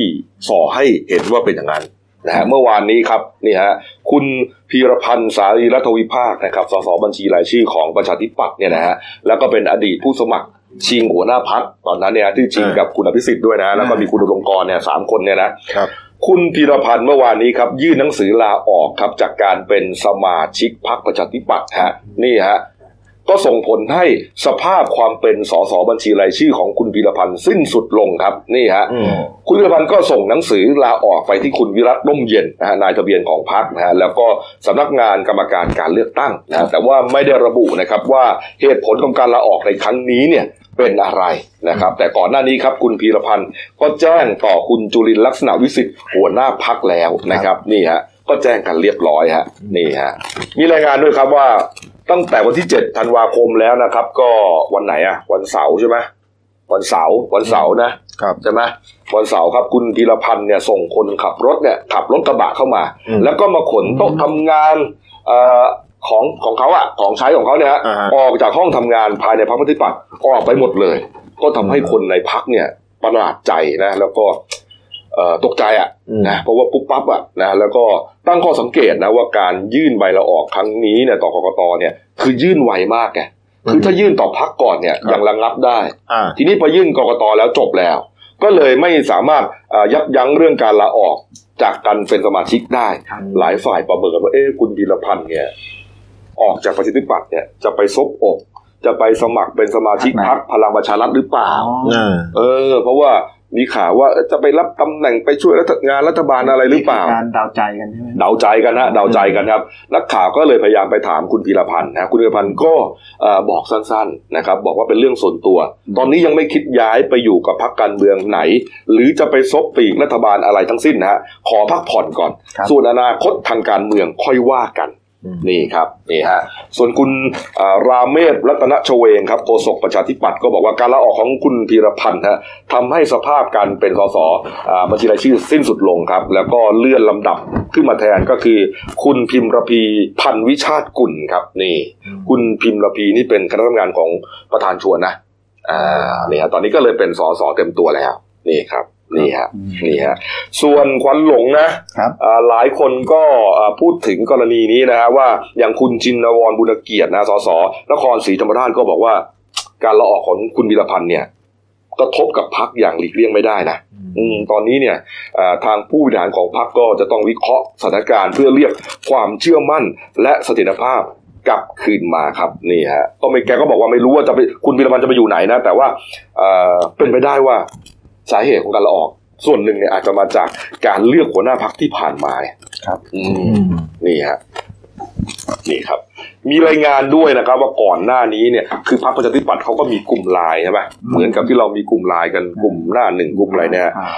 ส่อให้เห็นว่าเป็นอย่างนั้นนะฮะเมื่อวานนี้ครับนี่ฮะคุณพีรพันธ์สารีรัฐวิภาคนะครับสสบัญชีรายชื่อของประชาธิปัตย์เนี่ยนะฮะแล้วก็เป็นอดีตผู้สมัครชิงหัวหน้าพักตอนนั้นเนี่ยที่ชิงกับคุณอภิสิทธิ์ด้วยนะ แล้วก็มีคุณอุดมกรณ์เนี่ยสามคนเนี่ยนะครับคุณพีรพันธ์เมื่อวานนี้ครับยื่นหนังสือลาออกครับจากการเป็นสมาชิกพรรคประชาธิปัตย์ฮะนี่ฮะ ก็ส่งผลให้สภาพความเป็นสสบัญชีรายชื่อของคุณพีรพันธ์สิ้นสุดลงครับนี่ฮะอืมคุณวิรพันธ์ก็ส่งหนังสือลาออกไปที่คุณวิรัตร่มเย็นนะฮะนายทะเบียนของพรรคนะฮะแล้วก็สำนักงานกรรมการการเลือกตั้งนะฮะแต่ว่าไม่ได้ระบุนะครับว่าเหตุผลของการลาออกในครั้งนี้เนี่ยเป็นอะไรนะครับ แต่ก่อนหน้านี้ครับคุณพีรพันธ์ก็แจ้งต่อคุณจุลินทร์ลักษณะวิสิทธิ์หัวหน้าพักแล้วนะครับนี่ฮะก็แจ้งกันเรียบร้อยฮะนี่ฮะมีรายงานด้วยครับว่า ตั้งแต่วันที่ 7 ธันวาคมแล้วนะครับ ก็วันไหนอะวันเสาร์ใช่ไหมวันเสาร์วันเสาร์นะครับใช่ไหมวันเสาร์ครับคุณพีรพันธ์เนี่ยส่งคนขับรถเนี่ยขับรถกระบะเข้ามาอืมแล้วก็มาขนโต๊ะทำงานเอ่อของของเขาอะของใช้ของเขาเนี่ยฮะอ่าฮะออกจากห้องทำงานภายในพรรคประชาธิปัตย์ออกไปหมดเลย ก็ทำให้คนในพักเนี่ยประหลาดใจนะแล้วก็เอ่อ ตกใจอะอืมนะเพราะว่าปุ๊บปั๊บอะนะแล้วก็ตั้งข้อสังเกตนะว่าการยื่นใบลาออกครั้งนี้เนี่ยต่อกกตเนี่ยคือยื่นไวมากไงคือถ้ายื่นต่อพักก่อนเนี่ยยังระงับได้อ่าทีนี้พอยื่นกกตแล้วจบแล้ว ก็เลยไม่สามารถเอ่อยับยั้งเรื่องการลาออกจากการเป็นสมาชิกได้ครับหลายฝ่ายประเมินว่าเอ๊ะคุณพีรพันธ์เนี่ยออกจากประชาธิปัตย์เนี่ยจะไปซบอกจะไปสมัครเป็นสมาชิกพรรคพลังประชารัฐหรือเปล่าอ่าเออ เพราะว่า มีข่าวว่าเอ๊ะจะไปรับตำแหน่งไปช่วยรัฐงานรัฐบาลอะไรหรือเปล่าการเดาใจกันใช่ไหมเดาใจกันฮะเดาใจกันครับนักข่าวก็เลยพยายามไปถามคุณพีรพันธ์นะคุณพีรพันธ์ก็เอ่อบอกสั้นๆนะครับบอกว่าเป็นเรื่องส่วนตัว ตอนนี้ยังไม่คิดย้ายไปอยู่กับพรรคการเมืองไหน หรือจะไปซบปีกรัฐบาลอะไรทั้งสิ้นนะฮะขอพักผ่อนก่อนครับส่วนอนาคตทางการเมืองค่อยว่ากันอืม นี่ครับนี่ฮะส่วนคุณอ่าราเมศรัตนชเวงครับโฆษกประชาธิปัตย์ก็บอกว่าการลาออกของคุณพีรพันธ์ฮะทำให้สภาพการเป็นสสอ่าบัญชีรายชื่อสิ้นสุดลงครับ แล้วก็เลื่อนลำดับขึ้นมาแทนก็คือ คุณพิมระพีพันวิชาติกุลครับนี่ คุณพิมระพีนี่เป็นคณะทำงานของประธานชวนนะอ่านี่ฮะตอนนี้ก็เลยเป็นสสเต็มตัวแล้วนี่ครับ นี่ฮะนี่ฮะส่วนควันหลงนะครับอ่าหลายคนก็อ่าพูดถึงกรณีนี้นะฮะว่าอย่างคุณจินวรบุญเกียรตินะสสนครศรีธรรมราชก็บอกว่า การละออกของคุณวิรพันธ์เนี่ยกระทบกับพักอย่างหลีกเลี่ยงไม่ได้นะอืมตอนนี้เนี่ยอ่าทางผู้บริหารของพักก็จะต้องวิเคราะห์สถานการณ์เพื่อเรียกความเชื่อมั่นและเสถียรภาพกลับคืนมาครับนี่ฮะก็ไม่แกก็บอกว่าไม่รู้ว่าจะไปคุณวิรพันธ์จะไปอยู่ไหนนะ แต่ว่าเอ่อเป็นไปได้ว่า สาเหตุของการละออก ส่วนหนึ่งเนี่ยอาจจะมาจากการเลือกหัวหน้าพักที่ผ่านมาเนี่ยครับ อืมนี่ฮะนี่ครับ มีรายงานด้วยนะครับ ว่าก่อนหน้านี้เนี่ย คือพรรคประชาธิปัตย์เขาก็มีกลุ่มไลน์ใช่ไหมเหมือนกับที่เรามีกลุ่มไลน์กันกลุ่มหน้าหนึ่งกลุ่มอะไรเนี่ยฮะอ่า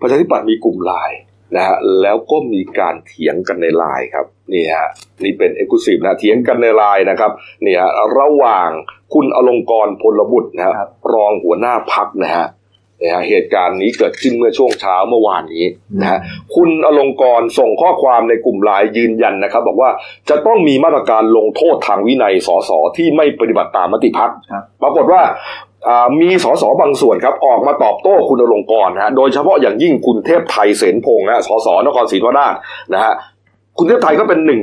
ประชาธิปัตย์มีกลุ่มไลน์นะฮะแล้วก็มีการเถียงกันในไลน์ครับนี่ฮะนี่เป็นเอกลุศินะเถียงกันในไลน์นะครับนี่ฮะระหว่างคุณอลงกรณ์พลบุตรนะฮะครับรองหัวหน้าพักนะฮะ นะฮะเหตุการณ์นี้เกิดขึ้นเมื่อช่วงเช้าเมื่อวานนี้นะฮะคุณอลงกรณ์ส่งข้อความในกลุ่มไลน์ยืนยันนะครับ บอกว่าจะต้องมีมาตรการลงโทษทางวินัยสสที่ไม่ปฏิบัติตามมติพักครับปรากฏว่าอ่ามีสสบางส่วนครับออกมาตอบโต้คุณอลงกรณ์นะฮะโดยเฉพาะอย่างยิ่งคุณเทพไทยเสนพงศ์นะฮะสสนครศรีธรรมราชนะฮะคุณเทพไทยก็เป็นหนึ่ง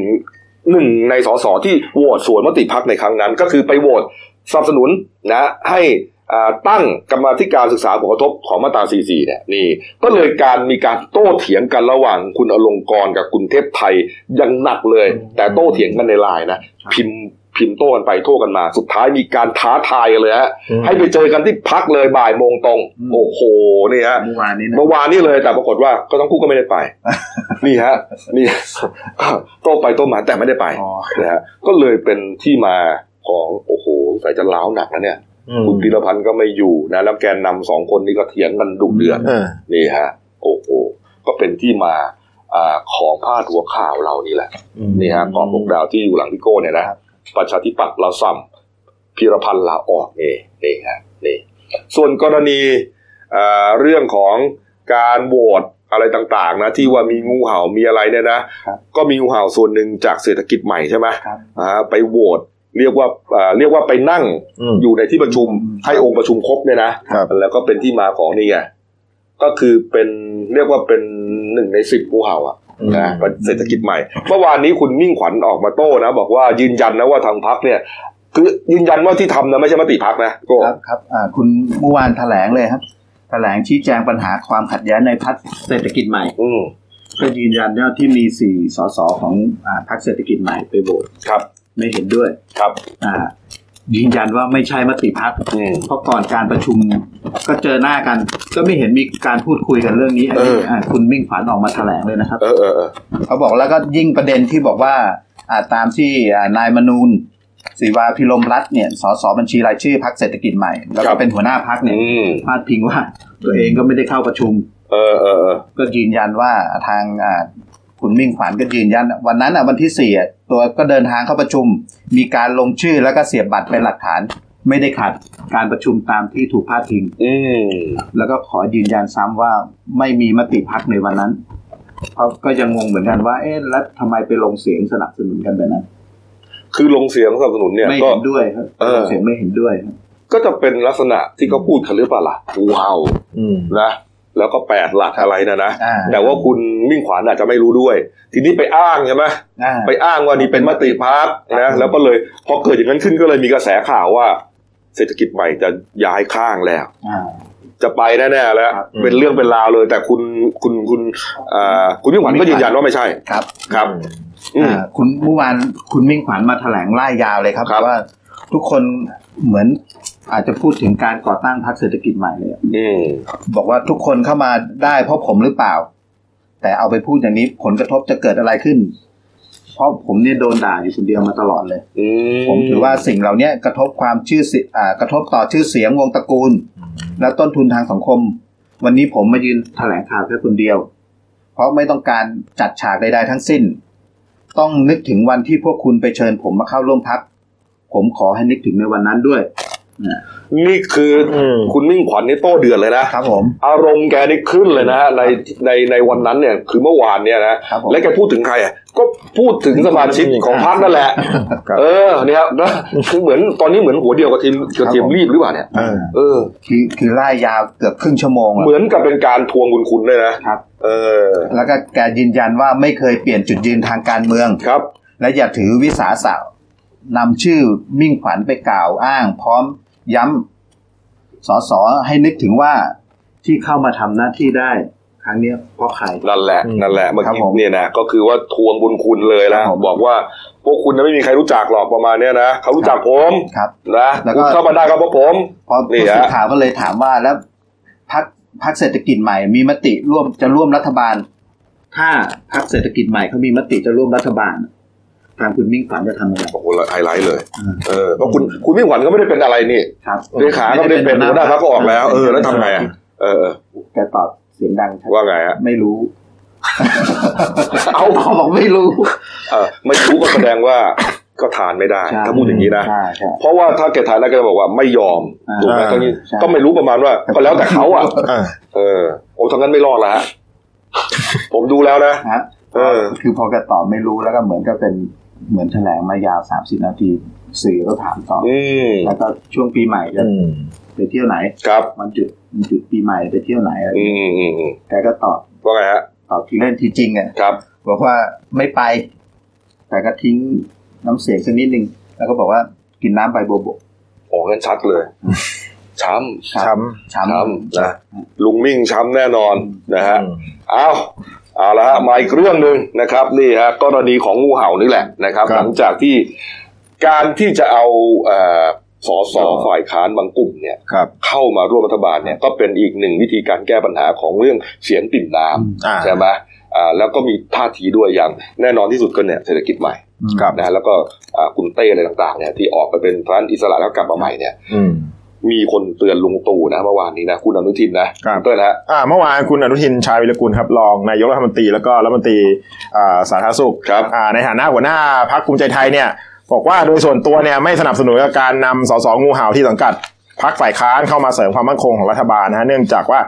หนึ่งในสสที่โหวตสวนมติพักในครั้งนั้น ก็คือไปโหวตสนับสนุนนะให้อ่า ตั้งกรรมาธิการศึกษาผลกระทบของมาตรา 44 เนี่ยนี่ก็เลยการมีการโต้เถียงกันระหว่างคุณอลงกรณ์กับคุณเทพไทยอยังหนักเลย แต่โต้เถียงกันในไลน์นะพิมพ์พิมพ์โต้กันไปโต้กันมา สุดท้ายมีการท้าทายกันเลยฮะอืมให้ไปเจอกันที่พักเลยบ่ายโมงตรง โอ้โหนี่ฮะเมื่อวานนี้นะเมื่อวานนี้เลยแต่ปรากฏว่าก็ต้องคู่ก็ไม่ได้ไป นี่ฮะนี่โต้ไปโต้มาแต่ไม่ได้ไปอ๋อนะฮะก็เลยเป็นที่มาของโอ้โหใส่จะล้าวหนักนะเนี่ยอืม คุณพีรพันธ์ก็ไม่อยู่นะแล้วแกนนำสองคนนี้ก็เถียงกันดุเดือดเออนี่ฮะ โอ้โหก็เป็นที่มาอ่าของพาดหัวข่าวเรานี่แหละอืมนี่ฮะกองปกดาวที่อยู่หลังพี่โก้เนี่ยนะประชาธิปัตย์เราซ้ำพีรพันธ์ลาออกนี่นี่ฮะนี่ส่วนกรณีอ่าเรื่องของการโหวตอะไรต่างๆ นะที่ว่ามีงูเห่ามีอะไรเนี่ยนะครับก็มีงูเห่าส่วนหนึ่งจากเศรษฐกิจใหม่ใช่ไหมครับอ่าไปโหวต เรียกว่าอ่าเรียกว่าไปนั่งอืมอยู่ในที่ประชุมให้องค์ประชุมครบเนี่ยนะครับแล้วก็เป็นที่มาของนี่ไงก็คือเป็นเรียกว่าเป็นหนึ่งในสิบงูเห่าอะนะเศรษฐกิจใหม่ เมื่อวานนี้คุณมิ่งขวัญออกมาโต้นะ บอกว่ายืนยันนะว่าทางพักเนี่ยคือยืนยันว่าที่ทำนะไม่ใช่มติพักนะโก็ครับครับอ่าคุณเมื่อวานแถลงเลยครับ แถลงชี้แจงปัญหาความขัดแย้งในพักเศรษฐกิจใหม่อืมก็ยืนยันว่าที่มีสี่สสของอ่าพรรคเศรษฐกิจใหม่ไปโหวตครับ ไม่เห็นด้วยครับอ่ายืนยันว่าไม่ใช่มติพักอืมเพราะก่อนการประชุมก็เจอหน้ากัน ก็ไม่เห็นมีการพูดคุยกันเรื่องนี้เอออ่าคุณมิ่งขวัญออกมาแถลงเลยนะครับเออเออเออเขาบอกแล้วก็ยิ่งประเด็นที่บอกว่าอ่าตามที่อ่านายมนูนศิวาพิรมรัตน์เนี่ยสสบัญชีรายชื่อพักเศรษฐกิจใหม่ แล้วก็เป็นหัวหน้าพักเนี่ยอืมพาดพิงว่า ตัวเองก็ไม่ได้เข้าประชุม เออเออเออก็ยืนยันว่าทางอ่า คุณมิ่งขวัญก็ยืนยัน วันนั้นอะวันที่สี่อะตัวก็เดินทางเข้าประชุม มีการลงชื่อแล้วก็เสียบบัตรเป็นหลักฐาน ไม่ได้ขัดการประชุมตามที่ถูกพาดพิงอืมแล้วก็ขอยืนยันซ้ำว่าไม่มีมติพักในวันนั้นเพราะก็ยังงงเหมือนกันว่า เอ๊ะแล้วทำไมไปลงเสียงสนับสนุนกันแบบนั้น คือลงเสียงสนับสนุนเนี่ยไม่ก็เห็นด้วยครับเออลงเสียงไม่เห็นด้วยครับก็จะเป็นลักษณะที่เขาพูดกันหรือเปล่าล่ะงูเห่าอืมนะ แล้วก็แปดหลักอะไรนะนะอ่าแต่ว่าคุณมิ่งขวัญอาจจะไม่รู้ด้วย ทีนี้ไปอ้างใช่ไหมอ่าไปอ้างว่านี่เป็นมติพักนะแล้วก็เลยพอเกิดอย่างนั้นขึ้นก็เลยมีกระแสข่าวว่า เศรษฐกิจใหม่จะย้ายข้างแล้วอ่าจะไปแน่ๆแล้วครับเป็นเรื่องเป็นราวเลย แต่คุณคุณคุณอ่าคุณมิ่งขวัญก็ยืนยันว่าไม่ใช่ครับครับอืมอ่าคุณเมื่อวานคุณมิ่งขวัญมาแถลงไล่ยาวเลยครับครับว่าทุกคนเหมือน อาจจะพูดถึงการก่อตั้งพรรคเศรษฐกิจใหม่เลยอืมบอกว่าทุกคนเข้ามาได้เพราะผมหรือเปล่า แต่เอาไปพูดอย่างนี้ผลกระทบจะเกิดอะไรขึ้น เพราะผมเนี่ยโดนด่าอยู่คนเดียวมาตลอดเลย อืมผมถือว่าสิ่งเหล่านี้กระทบความชื่อเสียอ่ากระทบต่อชื่อเสียงวงตระกูล และต้นทุนทางสังคม วันนี้ผมมายืนแถลงข่าวแค่คนเดียว เพราะไม่ต้องการจัดฉากใดๆทั้งสิ้น ต้องนึกถึงวันที่พวกคุณไปเชิญ ผมมาเข้าร่วมพัก ผมขอให้นึกถึงในวันนั้นด้วย นี่คืออมคุณมิ่งขวัญนี่โต้เดือดเลยนะครับผมอารมณ์แกนี่ขึ้นเลยนะฮะในในในวันนั้นเนี่ยคือเมื่อวานเนี่ยนะครับผมและแกพูดถึงใครอะก็พูดถึงสมาชิกของพรรคนั่นแหละครับเออเนี่ยครับนะคือเหมือนตอนนี้เหมือนหัวเดียวกับทีมกับทีมรีบหรือเปล่าเนี่ยเออเออคือคือไล่ยาวเกือบครึ่งชั่วโมงอะเหมือนกับเป็นการทวงบุญคุณเลยนะครับเออ แล้วก็แกยืนยันว่าไม่เคยเปลี่ยนจุดยืนทางการเมืองครับ และอย่าถือวิสาสะนำชื่อมิ่งขวัญไปกล่าวอ้าง พร้อม ย้ำสสให้นึกถึงว่าที่เข้ามาทำหน้าที่ได้ ครั้งเนี้ยเพราะใคร นั่นแหละอืมนั่นแหละเมื่อครับกี้ผมเนี่ยนะก็คือว่าทวงบุญคุณเลยแล้วครับผม บอกว่าพวกคุณนะไม่มีใครรู้จักหรอกประมาณเนี้ยนะเขารู้จักผมครับ นะแล้วก็ คุณเข้ามาได้ก็เพราะผม พอนี่ผู้ฮะ สื่อข่าวก็เลยถามว่าแล้วพักพักเศรษฐกิจใหม่ มีมติร่วมจะร่วมรัฐบาล ถ้าพักเศรษฐกิจใหม่เขามีมติจะร่วมรัฐบาล ทางคุณมิ่งขวัญจะทำยังไงโอ้โหไฮไลท์เลยอืมเออเพราะคุณคุณมิ่งขวัญก็ไม่ได้เป็นอะไรนี่ครับเลขาก็ไม่ได้เป็นหัวหน้าพรรคก็ออกแล้ว เออแล้วทำไงอะเออเออแกตอบเสียงดังชัดว่าไงฮะไม่รู้ เอาเขาบอกไม่รู้ เออไม่รู้ก็แสดงว่าก็ทานไม่ได้ใช่ถ้าพูดอย่างนี้นะใช่ใช่เพราะว่าถ้าแกทานแล้วแกจะบอกว่าไม่ยอมอ่าถูกไหมใช่ก็นี้ใช่ก็ไม่รู้ประมาณว่า ก็แล้วแต่เขาอะอ่าเออโอ้ทั้งนั้นไม่รอดละฮะผมดูแล้วนะฮะเออคือพอแกตอบไม่รู้แล้วก็เหมือนกับเป็น เหมือนแถลงมายาวสามสิบนาที สื่อก็ถามต่อออืมแล้วก็ช่วงปีใหม่จะอืมไปเที่ยวไหนครับวันจุดวันจุดปีใหม่ไปเที่ยวไหนอะไรอืมอืมอืมแกก็ตอบว่าไงฮะตอบทีเล่นทีจริงอะครับบอกว่าไม่ไป แต่ก็ทิ้งน้ำเสียงสักนิดนึงแล้วก็บอกว่ากินน้ำใบบัวบกโอ้งั้นชัดเลยช้ำครับช้ช้ำช้ำนะลุงมิ่งช้ำแน่นอนนะำฮะอืมเอา เอาละฮะมาอีกเรื่องหนึ่งนะครับนี่ฮะกรณีของงูเห่านี่แหละนะครับครับหลังจากที่การที่จะเอาเอ่อสอสอฝ่ายค้านบางกลุ่มเนี่ยครับเข้ามาร่วมรัฐบาลเนี่ยก็เป็นอีกหนึ่งวิธีการแก้ปัญหาของเรื่องเสียงติ่มน้อ่าำใช่ไหมอ่าแล้วก็มีท่าทีด้วยอย่างแน่นอนที่สุดก็เนี่ยเศรษฐกิจใหม่ครับนะฮะแล้วก็อ่าคุณเต้อะไรต่างๆเนี่ยที่ออกไปเป็นพระอิสระแล้วกลับมาใหม่เนี่ยอื มมีคนเตือนลุงตู่นะเมื่อวานนี้นะคุณอนุทินนะครับเต้ยนะฮะอ่าเมื่อวานคุณอนุทินชาญวิรกุลครับรองนายกรัฐมนตรีแล้วก็รัฐมนตรีอ่าสาธารณสุขครับอ่าในฐานะหัวหน้าพรรคภูมิใจไทยเนี่ยบอกว่าโดยส่วนตัวเนี่ยไม่สนับสนุนกับการนำสสงูเห่าที่สังกัดพรรคฝ่ายค้านเข้ามาเสริมความมั่นคงของรัฐบาลนะฮะเนื่องจากว่า